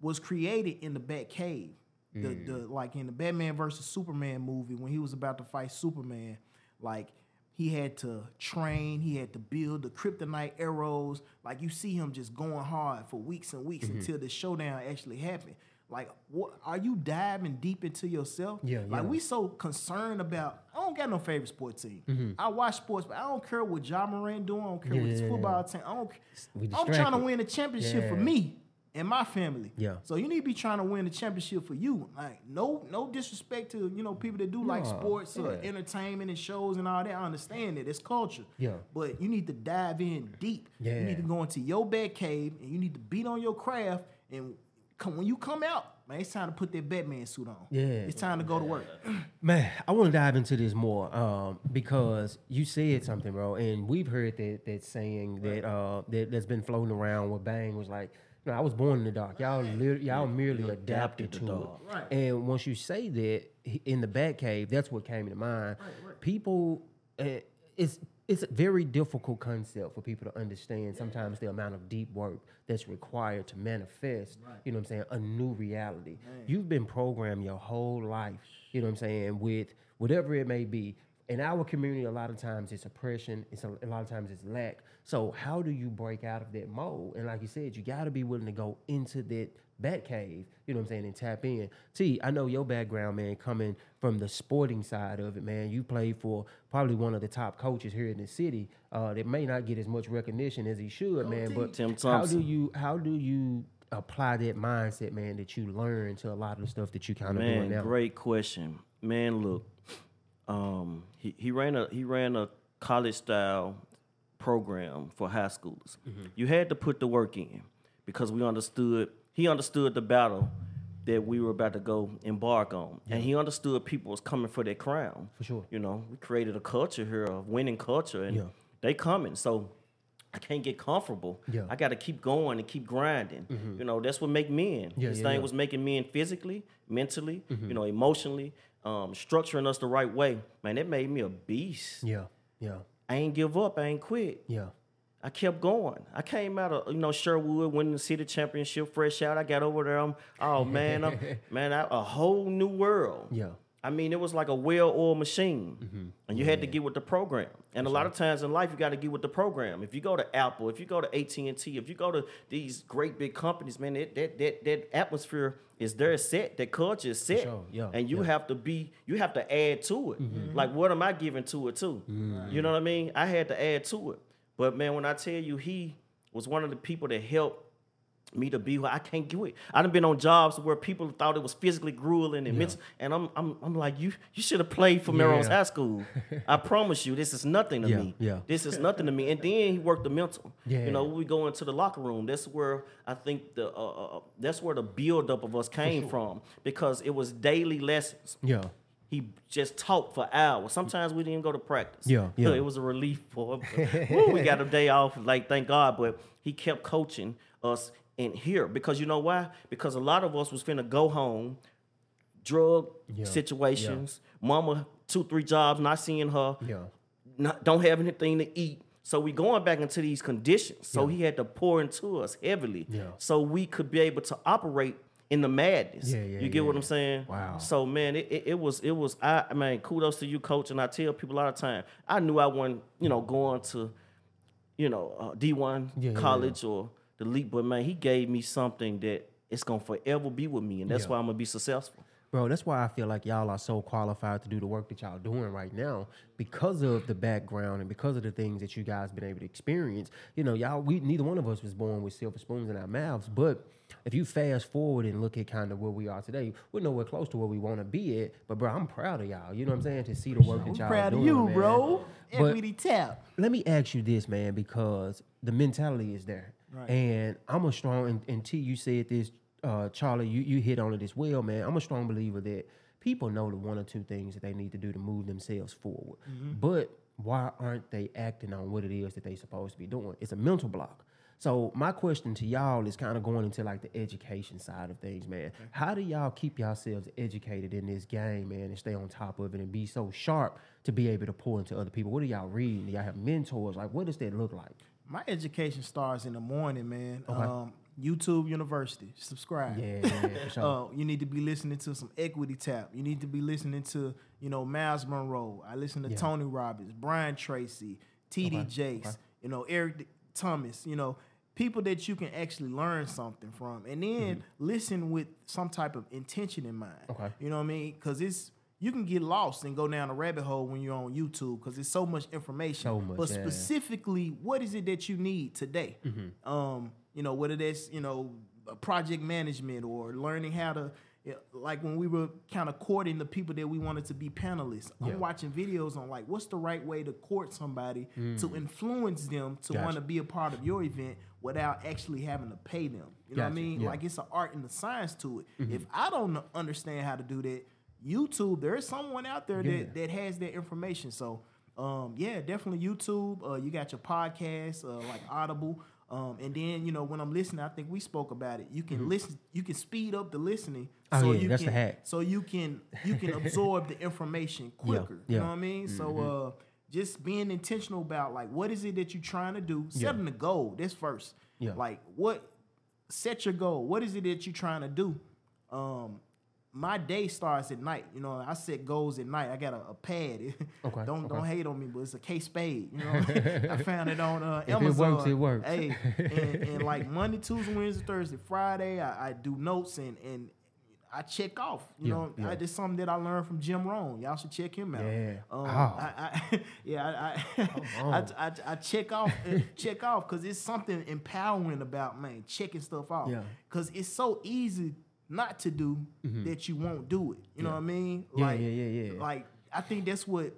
was created in the Batcave. The the Mm. like in the Batman versus Superman movie when he was about to fight Superman, like he had to train, he had to build the kryptonite arrows. Like you see him just going hard for weeks and weeks Mm-hmm. until the showdown actually happened. Like, what are you diving deep into yourself? Yeah, Like yeah. we so concerned about. I don't got no favorite sports team. I watch sports, but I don't care what Ja Morant doing. I don't care Mm-hmm. Yeah, what his yeah, yeah. football team. I don't. I'm trying to win a championship for me and my family. Yeah. So you need to be trying to win the championship for you. Like no, no disrespect to you know people that do like Nah, sports or entertainment and shows and all that. I understand it. It's culture. Yeah. But you need to dive in deep. Yeah. You need to go into your Batcave and you need to beat on your craft. And come when you come out, man, it's time to put that Batman suit on. Yeah. It's time to go to work. Man, I want to dive into this more um, because you said something, bro, and we've heard that that saying that uh, that that's been floating around. Where Bane was like, "No, I was born in the dark. Y'all, lit- y'all merely adapted adapted to the it." Right. And once you say that in the Batcave, that's what came to mind. People, uh, it's it's a very difficult concept for people to understand. Sometimes the amount of deep work that's required to manifest, you know what I'm saying, a new reality. You've been programmed your whole life, you know what I'm saying, with whatever it may be. In our community, a lot of times it's oppression. It's a, a lot of times it's lack. So how do you break out of that mold? And like you said, you got to be willing to go into that Batcave, you know what I'm saying, and tap in. See, I know your background, man, coming from the sporting side of it, man. You played for probably one of the top coaches here in the city uh, that may not get as much recognition as he should, man. But Tim Thompson. how do you how do you apply that mindset, man, that you learn to a lot of the stuff that you kind of doing Man, now? great question. Man, look, um, he, he ran a he ran a college style program for high schoolers. Mm-hmm. You had to put the work in because we understood he understood the battle that we were about to go embark on. And he understood people was coming for their crown. For sure. You know, we created a culture here, a winning culture, and Yeah. they coming. So I can't get comfortable. Yeah. Mm-hmm. I got to keep going and keep grinding. You know, that's what make men. Yeah, this yeah, thing yeah. was making men physically, mentally, you know, emotionally, um, structuring us the right way. Man, it made me a beast. Yeah, yeah, I ain't give up. I ain't quit. yeah. I kept going. I came out of you know Sherwood, winning the city championship, fresh out. I got over there. I'm oh man, I'm, man, I, a whole new world. Yeah. I mean, it was like a well-oiled machine, mm-hmm. and you had to get with the program. And a lot of times in life, you got to get with the program. If you go to Apple, if you go to AT and T, if you go to these great big companies, man, that that that, that atmosphere is there set. That culture is set, sure, yeah, and you have to be, you have to add to it. Mm-hmm. Like, what am I giving to it too? Mm-hmm. You know what I mean? I had to add to it. But man, when I tell you, he was one of the people that helped me to be who I can't do it. I done been on jobs where people thought it was physically grueling and mental, and I'm I'm I'm like you you should have played for Melrose Yeah. High School. I promise you, this is nothing to Yeah, me. yeah. This is nothing to me. And then he worked the mental. Yeah. You know, we go into the locker room. That's where I think the uh, uh, that's where the buildup of us came from because it was daily lessons. Yeah. He just talked for hours. Sometimes we didn't even go to practice. Yeah, yeah. It was a relief for him. Woo, we got a day off, like thank God. But he kept coaching us in here because you know why? Because a lot of us was finna go home, drug Yeah, situations, mama two three jobs, not seeing her, Yeah. not don't have anything to eat. So we going back into these conditions. So he had to pour into us heavily, Yeah. so we could be able to operate in the madness. Yeah, yeah, you get what. I'm saying? Wow. So man, it, it, it was it was I I mean kudos to you, coach. And I tell people a lot of time, I knew I wasn't you know going to, you know, uh, D1 Yeah, yeah, college or the league, but man, he gave me something that it's gonna forever be with me, and that's Yeah. why I'm gonna be successful. Bro, that's why I feel like y'all are so qualified to do the work that y'all doing right now because of the background and because of the things that you guys been able to experience. You know, y'all, we neither one of us was born with silver spoons in our mouths, but if you fast forward and look at kind of where we are today, we're nowhere close to where we want to be at. But bro, I'm proud of y'all. You know what I'm saying? To see the work that y'all proud of doing, you, man. bro. But- Equity tap. let me ask you this, man, because the mentality is there. Right. And I'm a strong and, and T, you said this, uh, Charlie, you, you hit on it as well, man. I'm a strong believer that people know the one or two things that they need to do to move themselves forward. But why aren't they acting on what it is that they're supposed to be doing? It's a mental block. So my question to y'all is kind of going into like the education side of things, man. How do y'all keep yourselves educated in this game, man, and stay on top of it and be so sharp to be able to pour into other people? What are y'all reading? Do y'all have mentors? Like, what does that look like? My education starts in the morning, man. Um, YouTube University. Subscribe. Yeah, yeah, for sure. Uh, you need to be listening to some Equity Tap. You need to be listening to, you know, Myles Munroe. I listen to Yeah. Tony Robbins, Brian Tracy, TD Jakes, you know, Eric Thomas, you know, people that you can actually learn something from. And then listen with some type of intention in mind. Mm-hmm. Okay. You know what I mean? Because it's, you can get lost and go down a rabbit hole when you're on YouTube because it's so much information. So much, But yeah. specifically, what is it that you need today? Mm-hmm. Um, you know, whether that's you know project management or learning how to, like when we were kind of courting the people that we wanted to be panelists. Yeah. I'm watching videos on like what's the right way to court somebody to influence them to Mm. Gotcha. want to be a part of your event without actually having to pay them. You know what I mean? yeah. Mm-hmm. Like it's an art and a science to it. If I don't understand how to do that, YouTube, there is someone out there Yeah. that, that has that information. So um, yeah, definitely YouTube. Uh, you got your podcast, uh, like Audible. Um, and then you know when I'm listening, I think we spoke about it. You can listen, you can speed up the listening. Mm-hmm. Oh, yeah, you that's the can, hack. So you can you can absorb the information quicker. yeah. You know what I mean? So uh, just being intentional about like what is it that you're trying to do? Setting the goal. That's first. Yeah. Like what set your goal. What is it that you're trying to do? Um, my day starts at night. You know, I set goals at night. I got a, a pad. Okay, don't okay. don't hate on me, but it's a Kate Spade. You know, I found it on uh, it Amazon. works, it works. Hey, and, and like Monday, Tuesday, Wednesday, Thursday, Friday, I, I do notes and and I check off. You Yeah, know, yeah. I did something that I learned from Jim Rohn. Y'all should check him out. Yeah. Um, Oh. I, I, yeah, I, I. I, I, check off, uh, check off, cause it's something empowering about man checking stuff off. Yeah. Cause it's so easy not to do that you won't do it. You know what I mean? Mm-hmm. Yeah, yeah, yeah, yeah. Like I think that's what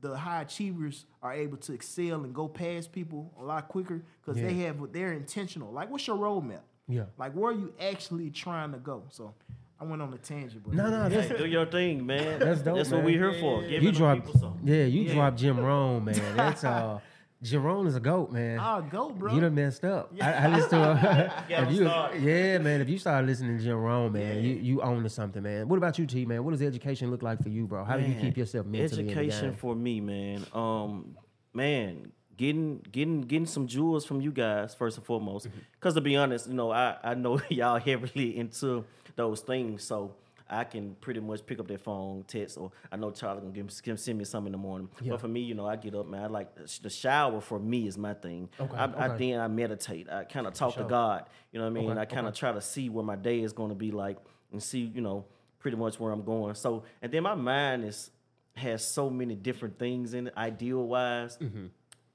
the high achievers are able to excel and go past people a lot quicker because they Yeah. have they're intentional. Like, what's your roadmap? Yeah. Like, where are you actually trying to go? So, I went on a tangent, but No, no, that's Hey, do your thing, man. That's dope, That's man. what we here for. Giving you the drop. people something. Yeah, you drop Jim Rohn, man. That's uh, Jerome is a goat, man. I'll go, bro. You done messed up. I, I listen to Got if him you, yeah, man. If you start listening to Jerome, Rohn, man, you you own to something, man. What about you, T, man? What does education look like for you, bro? How do you keep yourself mentally in the Education game? for me, man. Um, man, getting getting getting some jewels from you guys first and foremost. Mm-hmm. Because to be honest, you know, I I know y'all heavily into those things, so. I can pretty much pick up that phone, text, or I know Charlie can give, can send me something in the morning. Yeah. But for me, you know, I get up, man. I like the shower for me is my thing. Okay, I, I then I meditate. I kind of talk to God. You know what I mean? Okay, I kind of try to see where my day is going to be like and see, you know, pretty much where I'm going. So, and then my mind is has so many different things in it, ideal wise.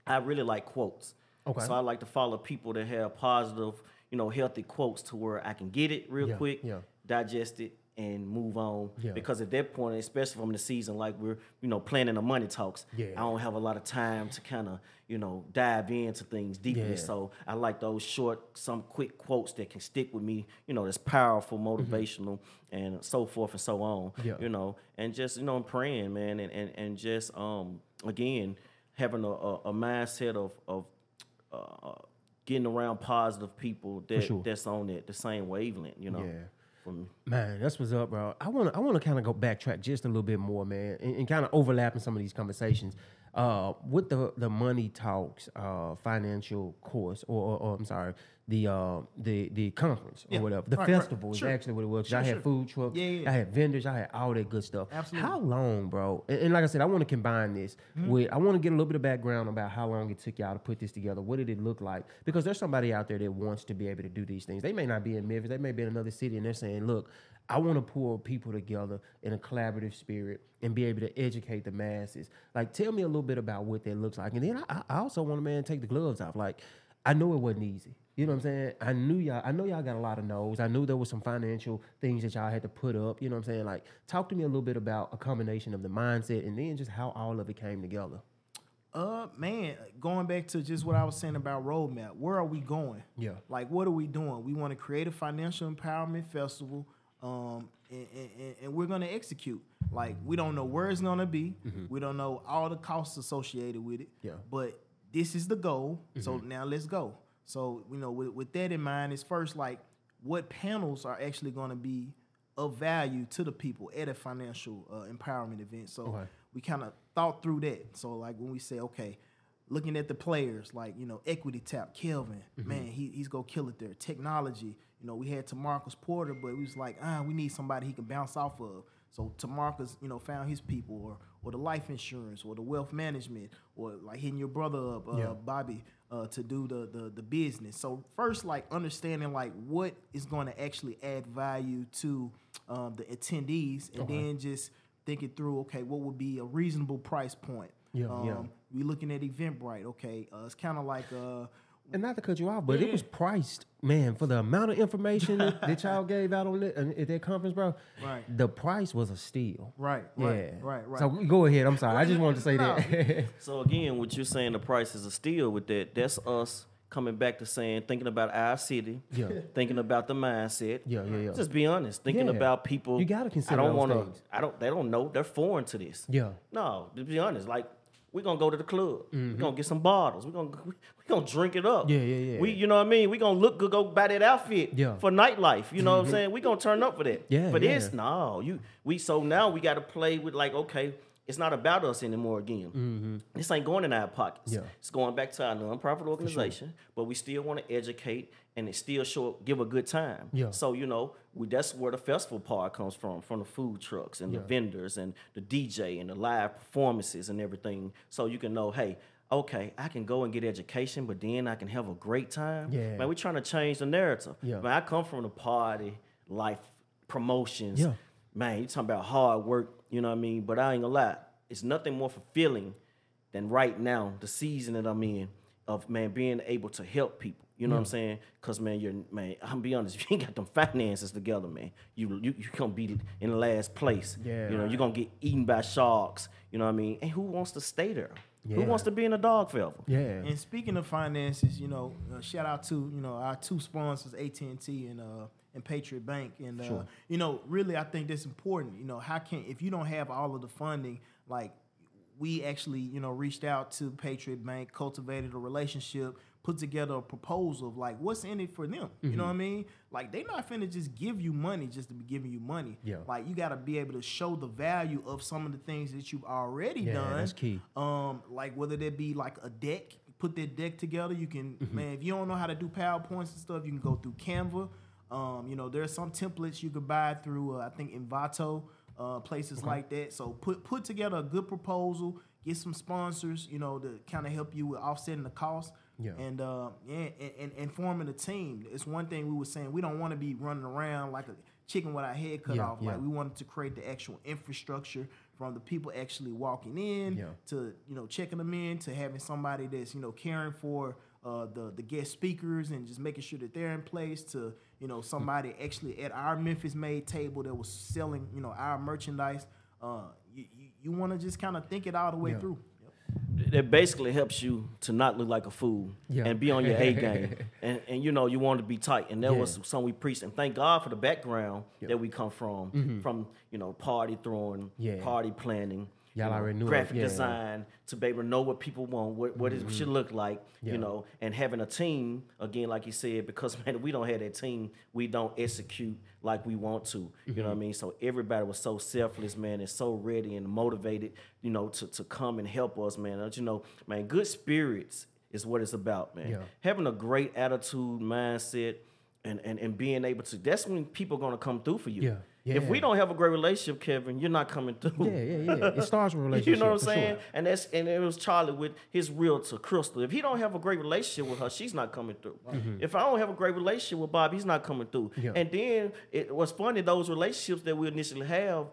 I really like quotes. Mm-hmm. Okay. So I like to follow people that have positive, you know, healthy quotes to where I can get it real Yeah, quick, yeah. Digest it, and move on. Yeah. Because at that point, especially from the season, like we're, you know, planning the money talks, Yeah. I don't have a lot of time to kind of, you know, dive into things deeply. Yeah. So I like those short, some quick quotes that can stick with me, you know, that's powerful, motivational, and so forth and so on. Mm-hmm. You know, and just, you know, I'm praying, man, and, and, and just um again, having a, a, a mindset of of uh, getting around positive people that sure. that's on that the same wavelength, you know. For me. Man, that's what's up, bro. I want to I want to kind of go backtrack just a little bit more, man, and, and kind of overlap in some of these conversations. Uh, with the the money talks, uh, financial course, or, or, or I'm sorry, the uh, the the conference or Yeah, whatever. The right, right. festival is Sure. actually what it was. Sure, I had sure. food trucks, Yeah, yeah. I had vendors, I had all that good stuff. Absolutely. How long, bro? And, and like I said, I want to combine this Mm-hmm. with I want to get a little bit of background about how long it took y'all to put this together. What did it look like? Because there's somebody out there that wants to be able to do these things. They may not be in Memphis, they may be in another city, and they're saying, "Look, I want to pull people together in a collaborative spirit and be able to educate the masses." Like, tell me a little bit about what that looks like, and then I, I also want to man take the gloves off. Like, I know it wasn't easy. You know what I'm saying? I knew y'all. I know y'all got a lot of no's. I knew there was some financial things that y'all had to put up. You know what I'm saying? Like, talk to me a little bit about a combination of the mindset and then just how all of it came together. Uh, man, going back to just what I was saying about roadmap, where are we going? Yeah. Like, what are we doing? We want to create a financial empowerment festival, um, and, and, and we're going to execute. Like, we don't know where it's going to be. We don't know all the costs associated with it. Mm-hmm. Yeah. Mm-hmm. But this is the goal. So now let's go. So, you know, with, with that in mind, it's first like what panels are actually going to be of value to the people at a financial uh, empowerment event. So Okay. we kind of thought through that. So like when we say, okay, looking at the players, like you know, equity tap, Kelvin, man, he, he's gonna kill it there. Technology, you know, we had Tamarcus Porter, but we was like, ah, we need somebody he can bounce off of. So Tamarcus, you know, found his people, or or the life insurance, or the wealth management, or like hitting your brother up, uh, Yeah. Bobby, uh, to do the, the the business. So first, like understanding like what is going to actually add value to um, the attendees, and Okay. then just thinking through, okay, what would be a reasonable price point? Yeah, um, yeah. We looking at Eventbrite. Okay, uh, it's kind of like uh, And not to cut you off, but it was priced, man, for the amount of information that, that y'all gave out on it, at that conference, bro. Right. The price was a steal. right, Yeah. right, right, right. So go ahead. I'm sorry. I just wanted to say that. So again, what you're saying, the price is a steal with that. That's us coming back to saying, thinking about our city, Yeah. thinking about the mindset. Yeah, yeah, yeah. Just be honest, thinking Yeah. about people. You gotta consider I don't wanna. I don't. They don't know. They're foreign to this. yeah. No, to be honest, like we're gonna go to the club. We're gonna get some bottles. We're gonna we gonna drink it up. Mm-hmm. Yeah, yeah, yeah. We, you know what I mean? We're gonna look good, go buy that outfit Yeah. Mm-hmm. for nightlife. You know what I'm saying? We're gonna turn up for that. Yeah, But yeah. it's no, you we so now we gotta play with like, okay, it's not about us anymore again. This ain't going in our pockets. Mm-hmm. Yeah. It's going back to our nonprofit organization, but we still want to educate and it still show give a good time. Yeah. So you know, we, that's where the festival part comes from, from the food trucks and the vendors and the DJ and the live performances and everything. So you can know, hey, okay, I can go and get education, but then I can have a great time. Yeah. Man, we're trying to change the narrative. Yeah. Man, I come from the party life promotions. Yeah. Man, you talking about hard work, you know what I mean? But I ain't gonna lie, it's nothing more fulfilling than right now, the season that I'm in, of man being able to help people. You know what I'm saying? Cause man, you're man. I'm be honest. If you ain't got them finances together, man, you you you gonna be in the last place. Yeah. You know, you're gonna get eaten by sharks. You know what I mean? And who wants to stay there? Who wants to be in a dog forever? Yeah. And speaking of finances, you know, uh, shout out to you know our two sponsors, AT and T and uh and Patriot Bank, and uh, Sure. you know, really, I think that's important. You know, how can if you don't have all of the funding, like we actually, you know, reached out to Patriot Bank, cultivated a relationship, put together a proposal of like what's in it for them. You Mm-hmm. know what I mean? Like they not finna just give you money just to be giving you money. Yeah. Like you got to be able to show the value of some of the things that you've already Yeah, done. that's key. Um, like whether that be like a deck, put that deck together. You can Mm-hmm. man, if you don't know how to do PowerPoints and stuff, you can go through Canva. Um, you know, there are some templates you could buy through uh, I think Envato, uh, places like that. So put put together a good proposal, get some sponsors, you know, to kind of help you with offsetting the cost. Yeah. And uh, yeah, and, and, and forming a team. It's one thing we were saying we don't want to be running around like a chicken with our head cut Yeah, off. yeah. Like we wanted to create the actual infrastructure from the people actually walking in Yeah. to you know checking them in to having somebody that's you know caring for uh, the the guest speakers and just making sure that they're in place to you know somebody actually at our Memphis made table that was selling you know our merchandise. Uh, you you, you want to just kind of think it all the way through. That basically helps you to not look like a fool Yeah. and be on your A game. And and you know you want to be tight. And that was Yeah. something we preached. And thank God for the background Yeah. that we come from, mm-hmm. from you know party throwing, Yeah. party planning. Y'all know, already knew it, graphic yeah. design to be able to know what people want, what what it mm-hmm. should look like, Yeah. you know, and having a team again, like you said, because man, we don't have that team, we don't execute like we want to. You know what I mm-hmm. mean? So everybody was so selfless, man, and so ready and motivated, you know, to to come and help us, man. And, You know, man, good spirits is what it's about, man. Yeah. Having a great attitude, mindset, and, and, and being able to that's when people are gonna come through for you. Yeah. If we don't have a great relationship, Kelvin, you're not coming through. Yeah, yeah, yeah. It starts with relationship. You know what I'm saying? Sure. And that's and it was Charlie with his realtor Crystal. If he don't have a great relationship with her, she's not coming through. If I don't have a great relationship with Bob, he's not coming through. Mm-hmm. Yeah. And then it was funny those relationships that we initially have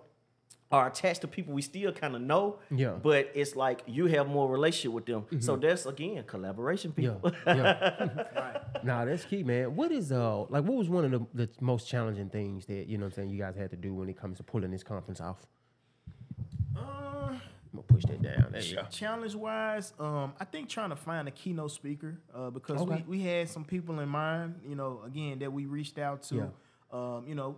are attached to people we still kind of know. Yeah. Mm-hmm. But it's like you have more relationship with them. So that's again collaboration, Yeah, people. yeah. Nah, that's key, man. What is uh like what was one of the, the most challenging things that, you know what I'm saying, you guys had to do when it comes to pulling this conference off? Uh, I'm gonna push that down. There you go. challenge wise, um, I think trying to find a keynote speaker uh, because Okay. we, we had some people in mind, you know, again that we reached out to, Yeah. um, you know,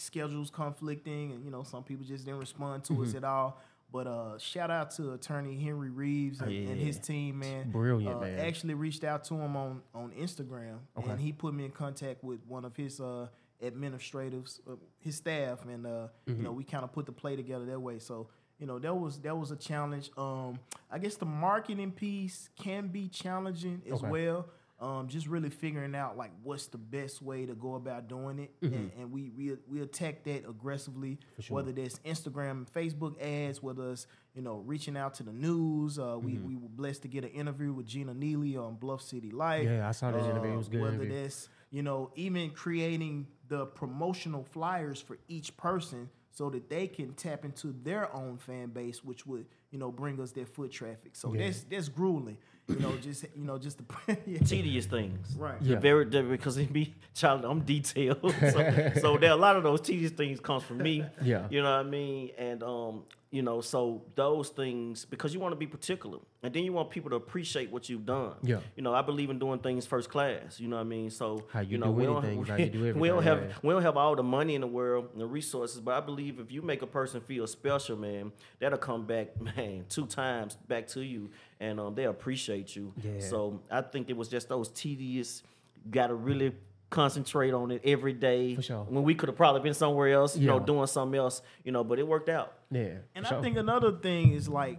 schedules conflicting, and you know some people just didn't respond to Mm-hmm. us at all. But uh, shout out to Attorney Henry Reeves and, yeah, and his team, man. brilliant, uh, man. Actually reached out to him on on Instagram, Okay. and he put me in contact with one of his uh, administratives, uh, his staff, and uh, Mm-hmm. you know we kind of put the play together that way. So you know that was that was a challenge. Um, I guess the marketing piece can be challenging as Okay. well. Um, just really figuring out like what's the best way to go about doing it, and, and we we we attack that aggressively. Mm-hmm. Sure. Whether that's Instagram, and Facebook ads, whether it's you know reaching out to the news. Uh, we Mm-hmm. we were blessed to get an interview with Gina Neely on Bluff City Life. Yeah, I saw that interview. It was good Whether interview. that's you know even creating the promotional flyers for each person so that they can tap into their own fan base, which would you know bring us their foot traffic. So Yeah. that's that's grueling. You know, just you know, just the yeah. Tedious things. right. Yeah. Very because it be child. I'm detailed, so, so there a lot of those tedious things comes from me. Yeah. you know what I mean, and um, you know, so those things because you want to be particular, and then you want people to appreciate what you've done. Yeah. you know, I believe in doing things first class. You know what I mean, so How you know, we don't, you do we don't have we don't have all the money in the world and the resources, but I believe if you make a person feel special, man, that'll come back, man, two times back to you, and um, they appreciate you. Yeah. So I think it was just those tedious. Got to really concentrate on it every day. For sure. When we could have probably been somewhere else, you know, doing something else, you know, but it worked out. Yeah. And for I sure. think another thing is like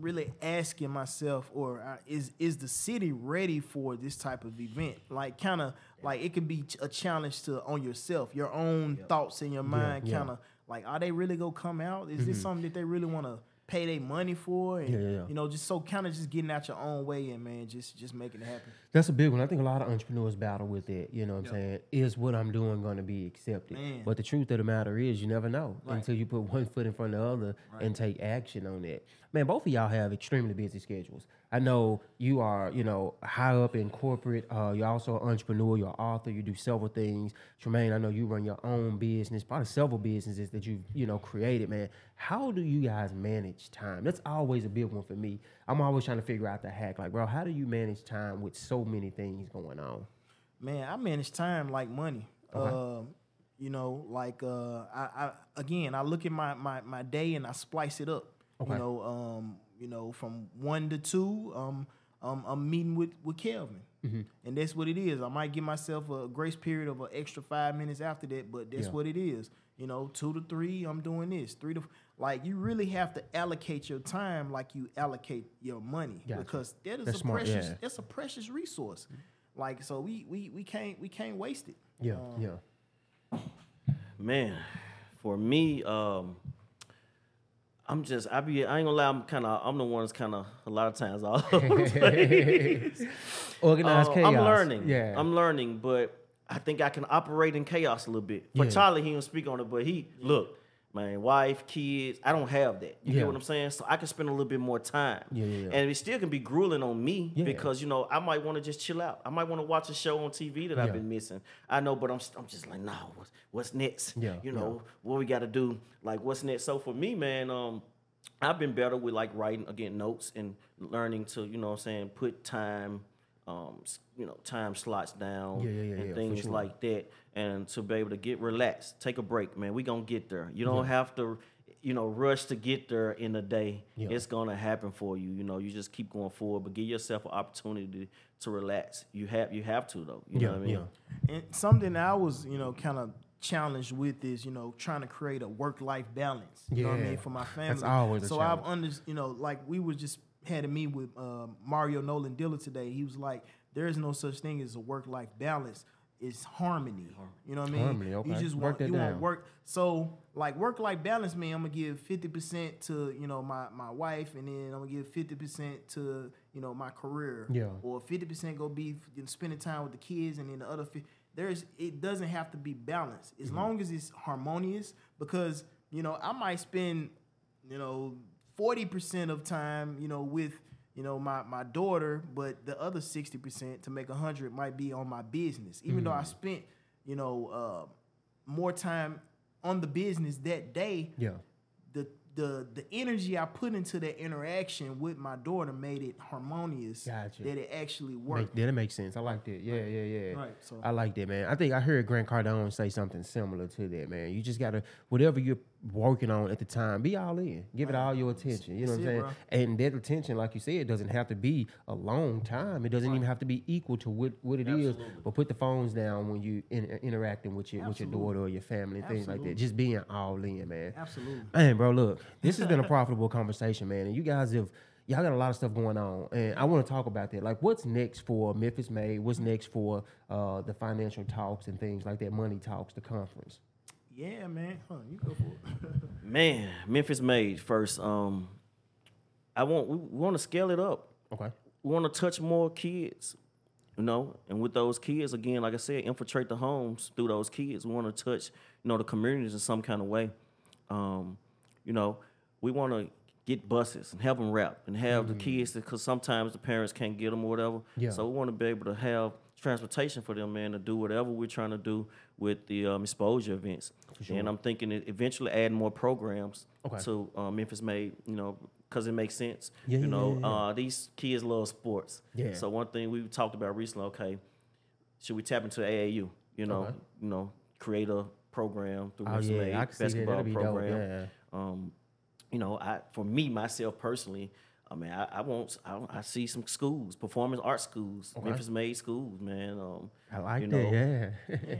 really asking myself, or uh, is is the city ready for this type of event? Like, kind of like it could be a challenge to on yourself, your own thoughts in your mind. yeah. Kind of like, are they really gonna come out? Is this something that they really want to pay their money for? And Yeah, yeah, yeah. you know, just so kind of just getting out your own way and man, just just making it happen. That's a big one. I think a lot of entrepreneurs battle with it. You know what I'm saying? Is what I'm doing going to be accepted? Man. But the truth of the matter is, you never know Right. until you put one foot in front of the other and take action on that. Man, both of y'all have extremely busy schedules. I know you are, you know, high up in corporate. Uh, you're also an entrepreneur. You're an author. You do several things. Tramain, I know you run your own business, probably several businesses that you've, you know, created. Man, how do you guys manage time? That's always a big one for me. I'm always trying to figure out the hack. Like, bro, how do you manage time with so many things going on? Man, I manage time like money. Um, you know, like uh, I, I again, I look at my, my my day and I splice it up. Okay. You know, um, you know, from one to two, um, um, I'm meeting with with Kelvin, Mm-hmm. and that's what it is. I might give myself a grace period of an extra five minutes after that, but that's Yeah. what it is. You know, two to three, I'm doing this. Three to like, you really have to allocate your time like you allocate your money Gotcha. because that is That's a smart, precious. yeah. That's a precious resource. Like, so we we we can't we can't waste it. Yeah, Um, yeah. Man, for me, um, I'm just I be I ain't gonna lie, I'm kinda I'm the one that's kinda a lot of times all over the. Organized Uh, chaos. I'm learning. Yeah. I'm learning, but I think I can operate in chaos a little bit. For Yeah. Charlie, he don't speak on it, but he look, man, wife, kids, I don't have that. You Yeah. get what I'm saying? So I can spend a little bit more time. Yeah, yeah, yeah. And it still can be grueling on me Yeah. because you know I might want to just chill out. I might want to watch a show on TV that. I've been missing. I know, but I'm I'm just like, no, what's, what's next? Yeah, You know what we got to do? Like what's next? So for me, man, um, I've been better with like writing again notes and learning to you know what I'm saying put time, um, you know time slots down Yeah, yeah, yeah, and yeah, things sure. like that, and to be able to get relaxed, take a break, man. We gonna get there. You don't have to. You know, rush to get there in a day. Yeah. It's gonna happen for you. You know, you just keep going forward, but give yourself an opportunity to relax. You have, you have to though. You yeah, know what I mean? yeah. And something I was, you know, kind of challenged with is, you know, trying to create a work life balance. You know what I mean for my family. That's always a so challenge. I've under, you know, like we were just had a meet with uh, Mario Nolan Dilla today. He was like, "There is no such thing as a work life balance. It's harmony. You know what I mean? Harmony, You just Break want that you want down. work. So like work life balance, man. I'm gonna give fifty percent to you know my my wife, and then I'm gonna give fifty percent to you know my career. Yeah. Or fifty percent go be you know, spending time with the kids, and then the other. 50, there's it doesn't have to be balanced as long as it's harmonious. Because you know I might spend you know forty percent of time you know with you know my my daughter, but the other sixty percent to make a hundred might be on my business. Even though I spent you know uh, more time on the business that day, Yeah. the the the energy I put into that interaction with my daughter made it harmonious. Gotcha. That it actually worked. yeah, that makes sense. I like that. Yeah, yeah, yeah. Right, so- I like that, man. I think I heard Grant Cardone say something similar to that, man. You just gotta whatever you're working on at the time, be all in. Give it all your attention. You know what I'm saying? And that attention, like you said, it doesn't have to be a long time. It doesn't even have to be equal to what, what it is. But put the phones down when you in, interacting with your with your daughter or your family and things like that. Just being all in, man. Absolutely. Man, bro, look, this has been a profitable conversation, man. And you guys have y'all got a lot of stuff going on. And I want to talk about that. Like what's next for Memphis Made? What's next for uh, the financial talks and things like that, money talks, the conference? Yeah, man. Huh, you go for it. Man, Memphis made first. Um, I want we want to scale it up. Okay. We want to touch more kids, you know, and with those kids, again, like I said, infiltrate the homes through those kids. We want to touch, you know, the communities in some kind of way. Um, you know, we want to get buses and have them rap and have the kids because sometimes the parents can't get them or whatever. Yeah. So we want to be able to have transportation for them, man, to do whatever we're trying to do with the um, exposure events. And I'm thinking eventually adding more programs Okay. to uh, Memphis Made, you know, because it makes sense. Yeah, you know, yeah, yeah. Uh, these kids love sports. Yeah. So one thing we talked about recently, okay, should we tap into the AAU? You know, Okay. you know, create a program through Oh Memphis Made I can see that. basketball program. Um, you know, I for me myself personally, I mean, I, I want I, I see some schools, performance art schools, Memphis Made schools, man. Um, I like you that. know, yeah.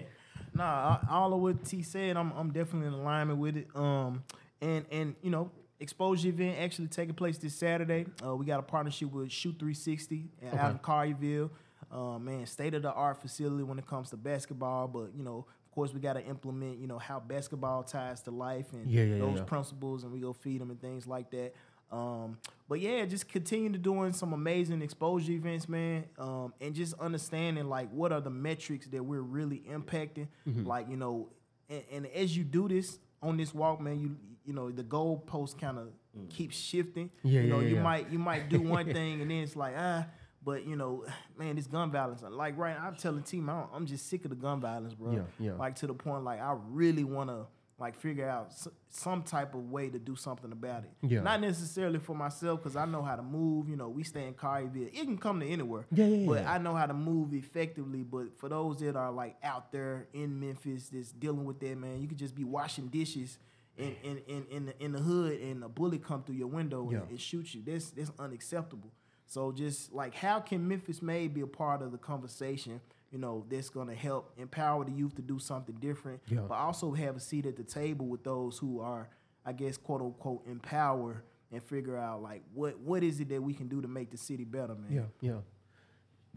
Nah, all of what T said, I'm I'm definitely in alignment with it. Um, and and you know, exposure event actually taking place this Saturday. Uh, we got a partnership with Shoot 360 and out in Collierville. Uh, man, state of the art facility when it comes to basketball. But you know, of course, we got to implement you know how basketball ties to life and Yeah, yeah, yeah, those yeah. principles, and we go feed them and things like that. Um, but yeah, just continue to doing some amazing exposure events, man, um, and just understanding like what are the metrics that we're really impacting. Mm-hmm. Like you know, and, and as you do this on this walk, man, you you know the goalpost kind of keeps shifting. Mm. Yeah, you know, yeah, you yeah. might you might do one thing and then it's like ah. But you know, man, this gun violence. Like right, I'm telling team, I'm, I'm just sick of the gun violence, bro. Yeah, yeah. Like to the point, like I really want to like figure out s- some type of way to do something about it. Yeah. Not necessarily for myself because I know how to move. You know, we stay in Collierville. It can come to anywhere. Yeah, yeah, But yeah. I know how to move effectively. But for those that are like out there in Memphis that's dealing with that, man, you could just be washing dishes. In, in, in, in, the, in the hood and a bullet come through your window Yeah. and, and shoot you. That's that's unacceptable. So just like how can Memphis Made be a part of the conversation, you know, that's gonna help empower the youth to do something different, Yeah. but also have a seat at the table with those who are, I guess, quote unquote, empower and figure out like what what is it that we can do to make the city better, man. Yeah, yeah.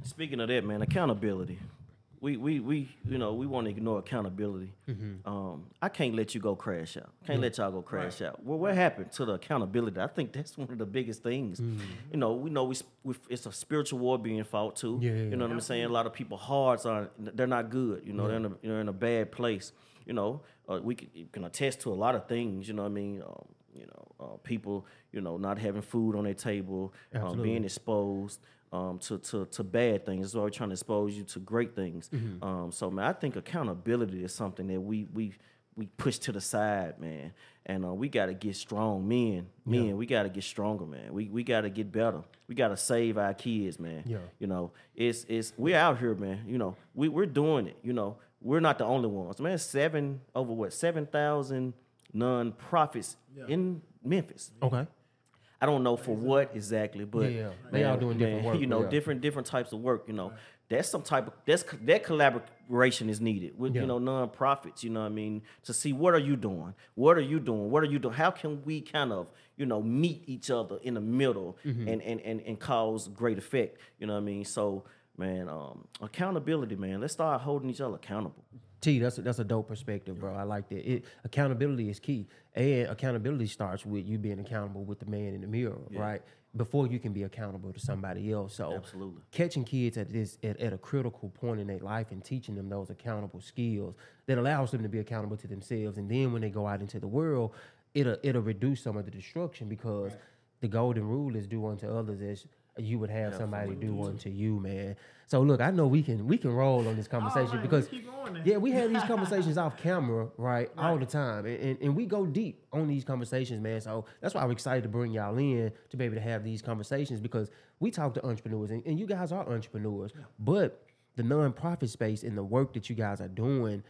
Speaking of that, man, accountability. We we we you know we want to ignore accountability. Mm-hmm. Um, I can't let you go crash out. Can't let y'all go crash out. Well, what happened to the accountability? I think that's one of the biggest things. You know, we know we, we it's a spiritual war being fought too. Mm-hmm. Yeah, yeah, You know what I'm saying? A lot of people hearts are they're not good. You know, they're in a they're in a bad place. You know, uh, we can, you can attest to a lot of things. You know what I mean? Um, you know, uh, people, you know, not having food on their table, um, being exposed um, to, to to bad things. That's why we're trying to expose you to great things. Um, so, man, I think accountability is something that we we we push to the side, man. And uh, we got to get strong, men. Men, we got to get stronger, man. We we got to get better. We got to save our kids, man. Yeah. You know, it's it's we're out here, man. You know, we we're doing it. You know, we're not the only ones, man. Seven over what seven thousand non-profits in Memphis. Okay. I don't know for what exactly, but Yeah. They all doing different work, You know, yeah. different different types of work. You know, that's some type of that's that collaboration is needed with Yeah. you know nonprofits. You know what I mean to see what are you doing, what are you doing, what are you doing? How can we kind of you know meet each other in the middle Mm-hmm. and, and and and cause great effect? You know what I mean? So man, um, accountability, man. Let's start holding each other accountable. T, that's a, that's a dope perspective, bro. I like that. It, accountability is key, and accountability starts with you being accountable with the man in the mirror, right? Before you can be accountable to somebody else. So, Absolutely. catching kids at this at, at a critical point in their life and teaching them those accountable skills that allows them to be accountable to themselves, and then when they go out into the world, it'll it'll reduce some of the destruction because the golden rule is do unto others as you would have somebody do one to you, man. So look, I know we can we can roll on this oh, conversation man, because let's keep going yeah, we have these conversations off camera, right, all the time, and, and, and we go deep on these conversations, man. So that's why I'm excited to bring y'all in to be able to have these conversations because we talk to entrepreneurs, and, and you guys are entrepreneurs, but the nonprofit space and the work that you guys are doing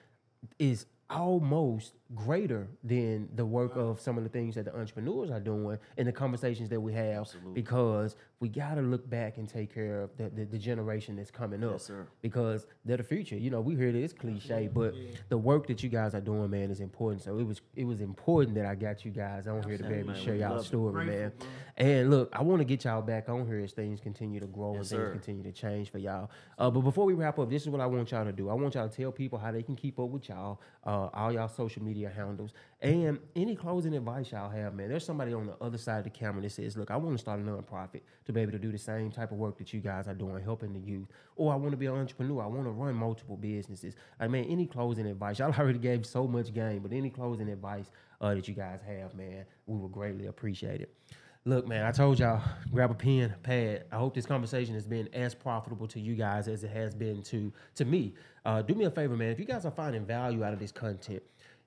is almost greater than the work of some of the things that the entrepreneurs are doing and the conversations that we have because we got to look back and take care of the, the, the generation that's coming up sir. because they're the future. You know we hear this cliche but the work that you guys are doing man is important. So it was it was important that i got you guys on here to be able to man. share y'all love it. story man. and look i want to get y'all back on here as things continue to grow and Yes, things sir. continue to change for y'all. Uh, but before we wrap up this is what i want y'all to do. I want y'all to tell people how they can keep up with y'all uh, all y'all social media handles and any closing advice y'all have man there's somebody on the other side of the camera that says look i want to start a nonprofit to be able to do the same type of work that you guys are doing helping the youth or i want to be an entrepreneur i want to run multiple businesses i mean any closing advice y'all already gave so much game but any closing advice uh, that you guys have man we would greatly appreciate it Look, man, I told y'all, grab a pen, pad. I hope this conversation has been as profitable to you guys as it has been to to me. Uh, do me a favor, man. If you guys are finding value out of this content,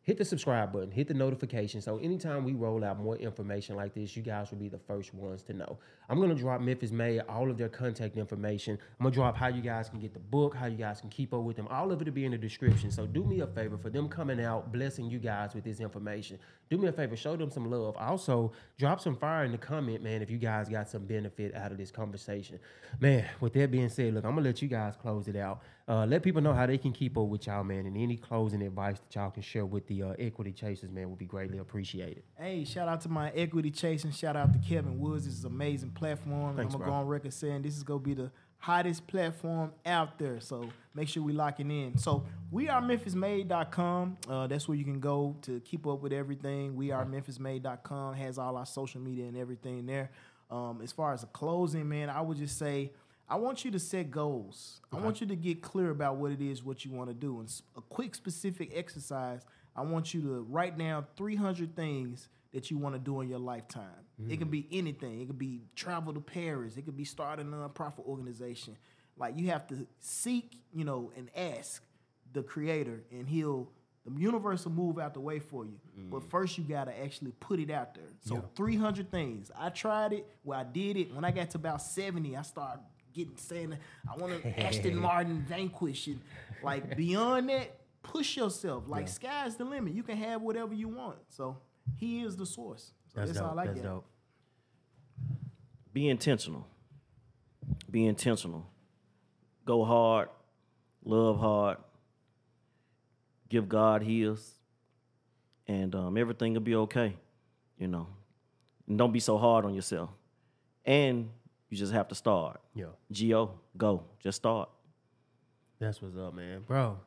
hit the subscribe button, hit the notification. So anytime we roll out more information like this, you guys will be the first ones to know. I'm gonna drop Memphis Made all of their contact information. I'm gonna drop how you guys can get the book, how you guys can keep up with them. All of it will be in the description. So do me a favor for them coming out, blessing you guys with this information. Do me a favor, show them some love. Also, drop some fire in the comment, man, if you guys got some benefit out of this conversation. Man, with that being said, look, I'm gonna let you guys close it out. Uh, let people know how they can keep up with y'all, man, and any closing advice that y'all can share with the uh, equity chasers, man, would be greatly appreciated. Hey, shout out to my equity chasing. Shout out to Kelvin Woods. This is amazing platform. Thanks, I'm gonna bro. go on record saying this is gonna be the hottest platform out there. So make sure we locking in. So we are memphismade.com. Uh, that's where you can go to keep up with everything. We are memphismade.com has all our social media and everything there. Um, as far as the closing, man, I would just say I want you to set goals. I want you to get clear about what it is what you want to do. And a quick specific exercise, I want you to write down 300 things that you want to do in your lifetime. It could mm. be anything. It could be travel to Paris. It could be start a nonprofit organization. Like you have to seek, you know, and ask the creator and he'll the universe will move out the way for you. But mm. first you gotta actually put it out there. So 300 things. I tried it. Well, I did it. When I got to about 70, I started getting saying I want to Aston Martin vanquish and like beyond that, push yourself. Like sky's the limit. You can have whatever you want. So he is the source. So That's, that's, dope. all I That's get. dope. Be intentional. Be intentional. Go hard. Love hard. Give God His, and um, everything will be okay. You know, and don't be so hard on yourself. And you just have to start. Yeah. Go, go, just start. That's what's up, man. Bro,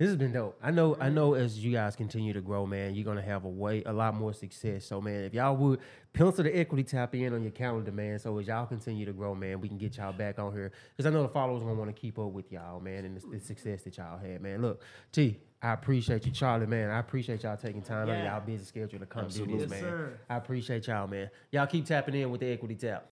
this has been dope. I know, I know as you guys continue to grow, man, you're gonna have a way a lot more success. So man, if y'all would pencil the equity tap in on your calendar, man. So as y'all continue to grow, man, we can get y'all back on here. Cause I know the followers gonna want to keep up with y'all, man, and the, the success that y'all had, man. Look, T, I appreciate you, Charlie, man. I appreciate y'all taking time out of y'all busy schedule to come do Absolutely. this, Yes, man. sir. I appreciate y'all, man. Y'all keep tapping in with the equity tap.